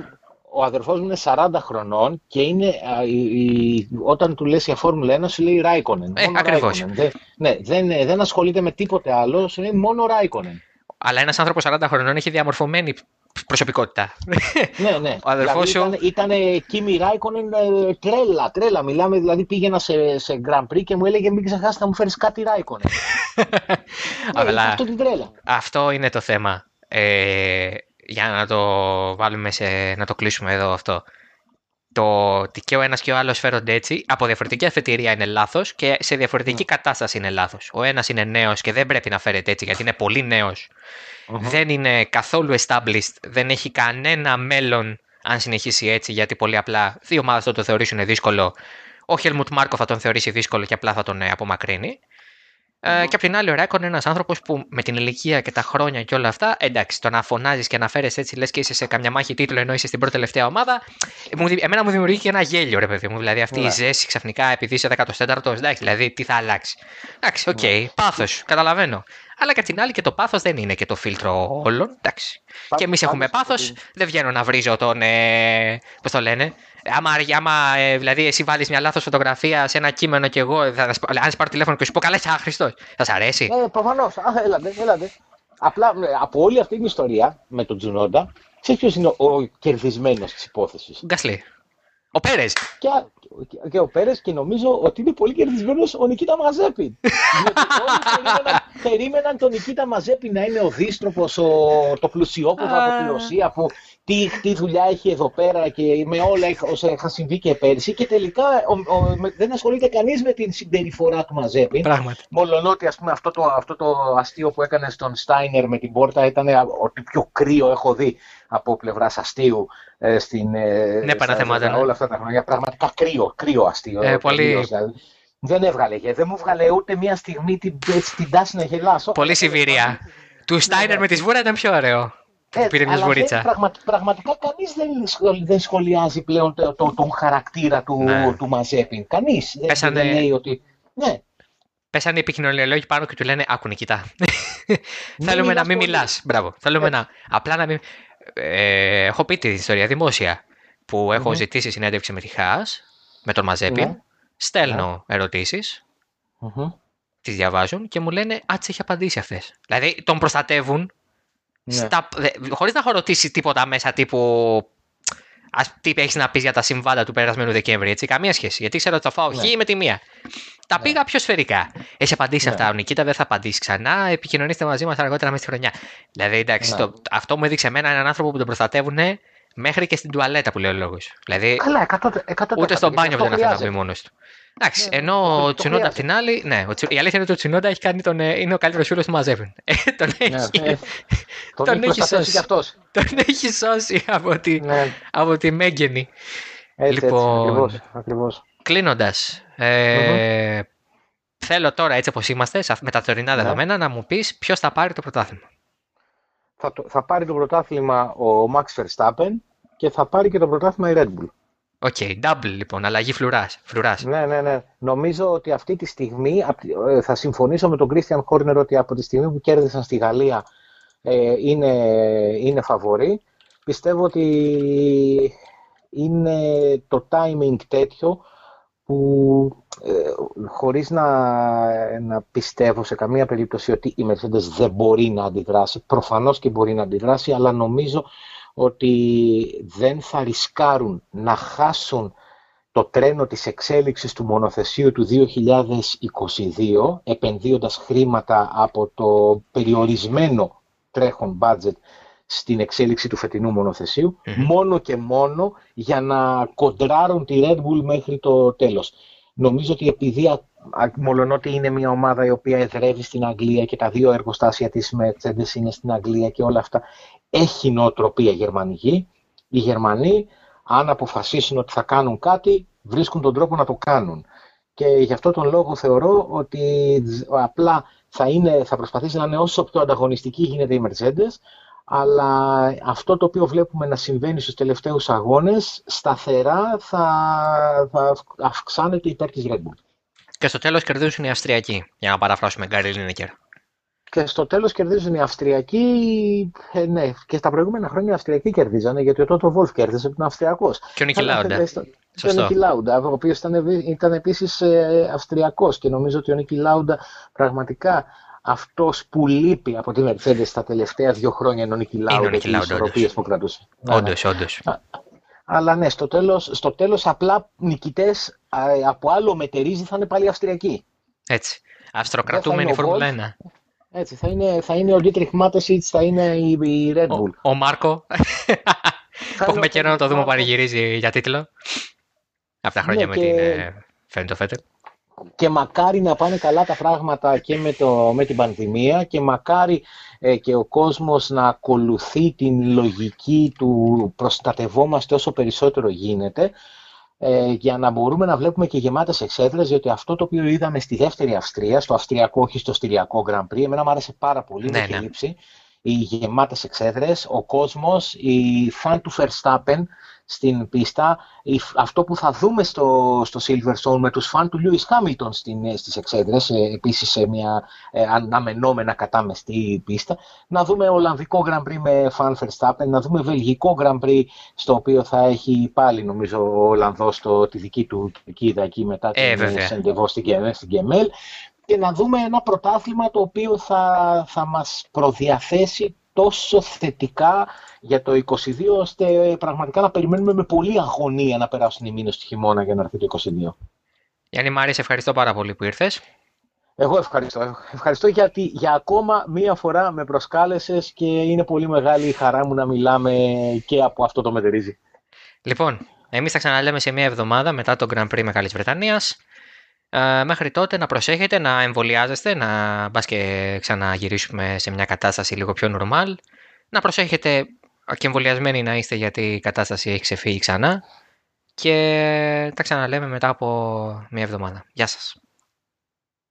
ο αδερφός μου είναι 40 χρονών και είναι, η, όταν του λες για Φόρμουλα 1 σου λέει Ράικονεν. Ε, ακριβώς. Δεν, ναι, δεν, δεν ασχολείται με τίποτε άλλο, σου λέει μόνο Ράικονεν. Αλλά ένας άνθρωπος 40 χρονών έχει διαμορφωμένη προσωπικότητα. ναι, ναι. Ο αδερφός δηλαδή, σου... Ήταν, ήταν Κίμι Ράικονεν ε, τρέλα, τρέλα. Μιλάμε, δηλαδή πήγαινα σε, σε Grand Prix και μου έλεγε μην ξεχάσεις να μου φέρεις κάτι Ράικονεν. Αλλά αυτό, την τρέλα. αυτό είναι το θέμα. Ε, για να το βάλουμε σε, να το κλείσουμε εδώ αυτό. Το ότι και ο ένας και ο άλλος φέρονται έτσι από διαφορετική αφετηρία είναι λάθος και σε διαφορετική ναι. κατάσταση είναι λάθος. Ο ένας είναι νέος και δεν πρέπει να φέρεται έτσι γιατί είναι πολύ νέος δεν είναι καθόλου established, δεν έχει κανένα μέλλον αν συνεχίσει έτσι, γιατί πολύ απλά δύο ομάδες θα το θεωρήσουν δύσκολο. Ο Χέλμουτ Μάρκο θα τον θεωρήσει δύσκολο και απλά θα τον ε, απομακρύνει. Ε, και απ' την άλλη, ο Ράικονεν είναι ένας άνθρωπος που με την ηλικία και τα χρόνια και όλα αυτά, εντάξει, το να φωνάζεις και να φέρεσαι έτσι, λες και είσαι σε καμιά μάχη τίτλου ενώ είσαι στην προτελευταία ομάδα, εμένα μου δημιουργεί και ένα γέλιο, ρε παιδί μου. Δηλαδή αυτή η ναι. ζέση ξαφνικά επειδή είσαι 14ος, εντάξει, δηλαδή τι θα αλλάξεις. Εντάξει, OK, okay, ναι. πάθος, καταλαβαίνω. Αλλά και την άλλη και το πάθος δεν είναι και το φίλτρο όλων. Εντάξει. και εμείς έχουμε πάθος. Δεν βγαίνω να βρίζω τον. Ε, Πώς το λένε. Άμα, άμα ε, δηλαδή εσύ βάλεις μια λάθος φωτογραφία σε ένα κείμενο και εγώ. Θα, αν πάρω τηλέφωνο και σου πω καλά, είσαι άχρηστος. Θα σ' αρέσει. Ε, προφανώς. Έλατε, έλατε. Απλά ε, από όλη αυτή την ιστορία με τον Τζουνόντα, ξέρεις ποιος είναι ο κερδισμένος της υπόθεσης; Γκάσλι. Ο Πέρες. Και, και ο Πέρες και νομίζω ότι είναι πολύ κερδισμένος ο Νικήτα Μαζέπιν. Γιατί όλοι περίμεναν, περίμεναν τον Νικήτα Μαζέπιν να είναι ο δίστροπο, το πλουσιόπουλο από τη Ρωσία που τι, τι δουλειά έχει εδώ πέρα και με όλα όσα είχαν συμβεί και πέρσι. Και τελικά ο, ο, δεν ασχολείται κανείς με την συμπεριφορά του Μαζέπιν. Πράγματι. ότι ας πούμε, αυτό, το, αυτό το αστείο που έκανε στον Στάινερ με την πόρτα ήταν ότι πιο κρύο έχω δει από πλευράς αστείου ε, στην, ε, ναι, στα, όλα αυτά τα χρόνια. Πραγματικά κρύο, κρύο αστείο. Ε, πολύ... δηλαδή. Δεν έβγαλε, δεν μου βγάλε ούτε μία στιγμή την, την τάση να γελάσω. Πολύ Σιβηρία. του Στάινερ με τη σβούρα ήταν πιο ωραίο. Ε, πήρε μια σβουρίτσα. Πραγμα, πραγματικά κανείς δεν, δεν σχολιάζει πλέον το, το, τον χαρακτήρα του, ναι. του Μαζέπιν. Κανείς δεν, δεν λέει ότι. Ναι. Πέσανε οι επικοινωνιολόγοι πάνω και του λένε Άκου Νικητά. Θέλουμε να μην μιλάς. Μπράβο. Θέλουμε ε. να. Απλά να μην. Ε, έχω πει τη ιστορία δημόσια που έχω mm-hmm. ζητήσει συνέντευξη με τη ΧΑΣ, με τον Μαζέπιν. Ναι. Στέλνω ναι. ερωτήσεις. Mm-hmm. Τις διαβάζουν και μου λένε Α, τι έχει απαντήσει αυτές. Δηλαδή τον προστατεύουν ναι. Χωρίς να έχω ρωτήσει τίποτα μέσα τύπου. Α τι έχεις να πεις για τα συμβάντα του περασμένου Δεκέμβρη, έτσι. Καμία σχέση. Γιατί ξέρω ότι θα φάω ναι. με τη μία. Τα ναι. πήγα πιο σφαιρικά. Έχει απαντήσει ναι. αυτά. Ο Νικήτα δεν θα απαντήσει ξανά. Επικοινωνήστε μαζί μας αργότερα μέσα στη χρονιά. Δηλαδή, εντάξει, ναι. το, αυτό μου έδειξε εμένα έναν άνθρωπο που τον προστατεύουν μέχρι και στην τουαλέτα που λέει ο λόγος. Δηλαδή, Καλά, 100%, 100%, ούτε στο μπάνιο δεν αφήνει να πει μόνος του. Εντάξει, ναι, ενώ ο Τσουνόντα απ' την άλλη. Ναι, ο Τσου... η αλήθεια είναι ότι ο Τσουνόντα έχει κάνει τον, ε, είναι ο καλύτερος φίλος του μαζεύουν. Ε, τον ναι, έχει, ναι, τον, τον έχει σώσει. αυτός. Τον έχει σώσει από τη, ναι. από τη Μέγγενη. Έτσι, λοιπόν, έτσι, ακριβώς, Κλείνοντας, ε, mm-hmm. θέλω τώρα έτσι όπως είμαστε, με τα τωρινά ναι. δεδομένα, να μου πεις ποιος θα πάρει το πρωτάθλημα. Θα, θα πάρει το πρωτάθλημα ο Max Verstappen και θα πάρει και το πρωτάθλημα η Red Bull. OK, okay, double λοιπόν, αλλαγή φρουράς, φρουράς. Ναι, ναι, ναι. Νομίζω ότι αυτή τη στιγμή, ε, θα συμφωνήσω με τον Christian Horner ότι από τη στιγμή που κέρδισαν στη Γαλλία ε, είναι, είναι φαβορή. Πιστεύω ότι είναι το timing τέτοιο που ε, χωρίς να, να πιστεύω σε καμία περίπτωση ότι η Mercedes δεν μπορεί να αντιδράσει, προφανώς και μπορεί να αντιδράσει, αλλά νομίζω ότι δεν θα ρισκάρουν να χάσουν το τρένο της εξέλιξης του μονοθεσίου του 2022, επενδύοντας χρήματα από το περιορισμένο τρέχον budget στην εξέλιξη του φετινού μόνο και μόνο για να κοντράρουν τη Red Bull μέχρι το τέλος. Νομίζω ότι επειδή μολονότι είναι μια ομάδα η οποία εδρεύει στην Αγγλία και τα δύο εργοστάσια της Mercedes είναι στην Αγγλία και όλα αυτά, έχει νοοτροπία γερμανική. Οι Γερμανοί, αν αποφασίσουν ότι θα κάνουν κάτι, βρίσκουν τον τρόπο να το κάνουν. Και γι' αυτό τον λόγο θεωρώ ότι απλά θα, είναι, θα προσπαθήσει να είναι όσο πιο ανταγωνιστική γίνεται η Mercedes, αλλά αυτό το οποίο βλέπουμε να συμβαίνει στους τελευταίους αγώνες, σταθερά θα, θα αυξάνεται υπέρ της Red Bull. Και στο τέλος κερδίζουν οι Αυστριακοί, για να παραφράσουμε Γκάρι Λίνεκερ. Και στο τέλος κερδίζουν οι Αυστριακοί, ε, ναι, και στα προηγούμενα χρόνια οι Αυστριακοί κερδίζανε, γιατί ο Τότο Βόλφ κέρδισε από τον Αυστριακός. Και ο Νίκη Λάουντα. Και ο Νίκη Λάουντα, ο οποίος ήταν, ήταν επίσης ε, Αυστριακός και νομίζω ότι ο Νίκη Λάουντα πραγματικά αυτός που λείπει από τη Mercedes τα τελευταία δύο χρόνια είναι ο Νίκη Λάουντα και οι ισορροπίες που κρατούσε. Όντως, όντως. Αλλά ναι, στο τέλος, στο τέλος απλά νικητές από άλλο μετερίζει θα είναι πάλι Αυστριακοί. Έτσι. Αυστροκρατούμενη Φόρμουλα 1. Έτσι, θα είναι, θα είναι ο Ντίτριχ Μάτεσιτς, θα είναι η, η Red Bull. Ο, ο Μάρκο, που έχουμε καιρό να το δούμε παρηγυρίζει για τίτλο. Από τα χρόνια ναι, με την ε, Φέτελ και μακάρι να πάνε καλά τα πράγματα και με, το, με την πανδημία και μακάρι ε, και ο κόσμος να ακολουθεί την λογική του προστατευόμαστε όσο περισσότερο γίνεται ε, για να μπορούμε να βλέπουμε και γεμάτες εξέδρες διότι αυτό το οποίο είδαμε στη δεύτερη Αυστρία, στο Αυστριακό όχι στο Στυριακό Grand Prix, εμένα μου άρεσε πάρα πολύ, ναι, ναι. λείψει, οι γεμάτες εξέδρες, ο κόσμος, οι φαν του Verstappen στην πίστα. Αυτό που θα δούμε στο, στο Silverstone με τους φαν του Lewis Hamilton στην, στις εξέδρες, ε, επίσης σε μια ε, αναμενόμενα κατάμεστη πίστα. Να δούμε Ολλανδικό Grand Prix με φαν Verstappen, να δούμε Βελγικό Grand Prix στο οποίο θα έχει πάλι νομίζω ο Ολλανδός το, τη δική του κοίδα εκεί μετά ε, την Σεντεβό στην, στην Γκεμέλ και να δούμε ένα πρωτάθλημα το οποίο θα, θα μας προδιαθέσει τόσο θετικά για το 22, ώστε πραγματικά να περιμένουμε με πολύ αγωνία να περάσουν οι μήνες του χειμώνα για να έρθει το 22. Γιάννη Μάρη, σε ευχαριστώ πάρα πολύ που ήρθες. Εγώ ευχαριστώ. Ευχαριστώ γιατί για ακόμα μία φορά με προσκάλεσες και είναι πολύ μεγάλη η χαρά μου να μιλάμε και από αυτό το μετερίζει. Λοιπόν, εμείς θα ξαναλέμε σε μία εβδομάδα μετά το Grand Prix Μεγάλης Βρετανίας. Ε, μέχρι τότε να προσέχετε, να εμβολιάζεστε, να μπας και ξαναγυρίσουμε σε μια κατάσταση λίγο πιο normal. Να προσέχετε και εμβολιασμένοι να είστε γιατί η κατάσταση έχει ξεφύγει ξανά. Και τα ξαναλέμε μετά από μια εβδομάδα. Γεια σας.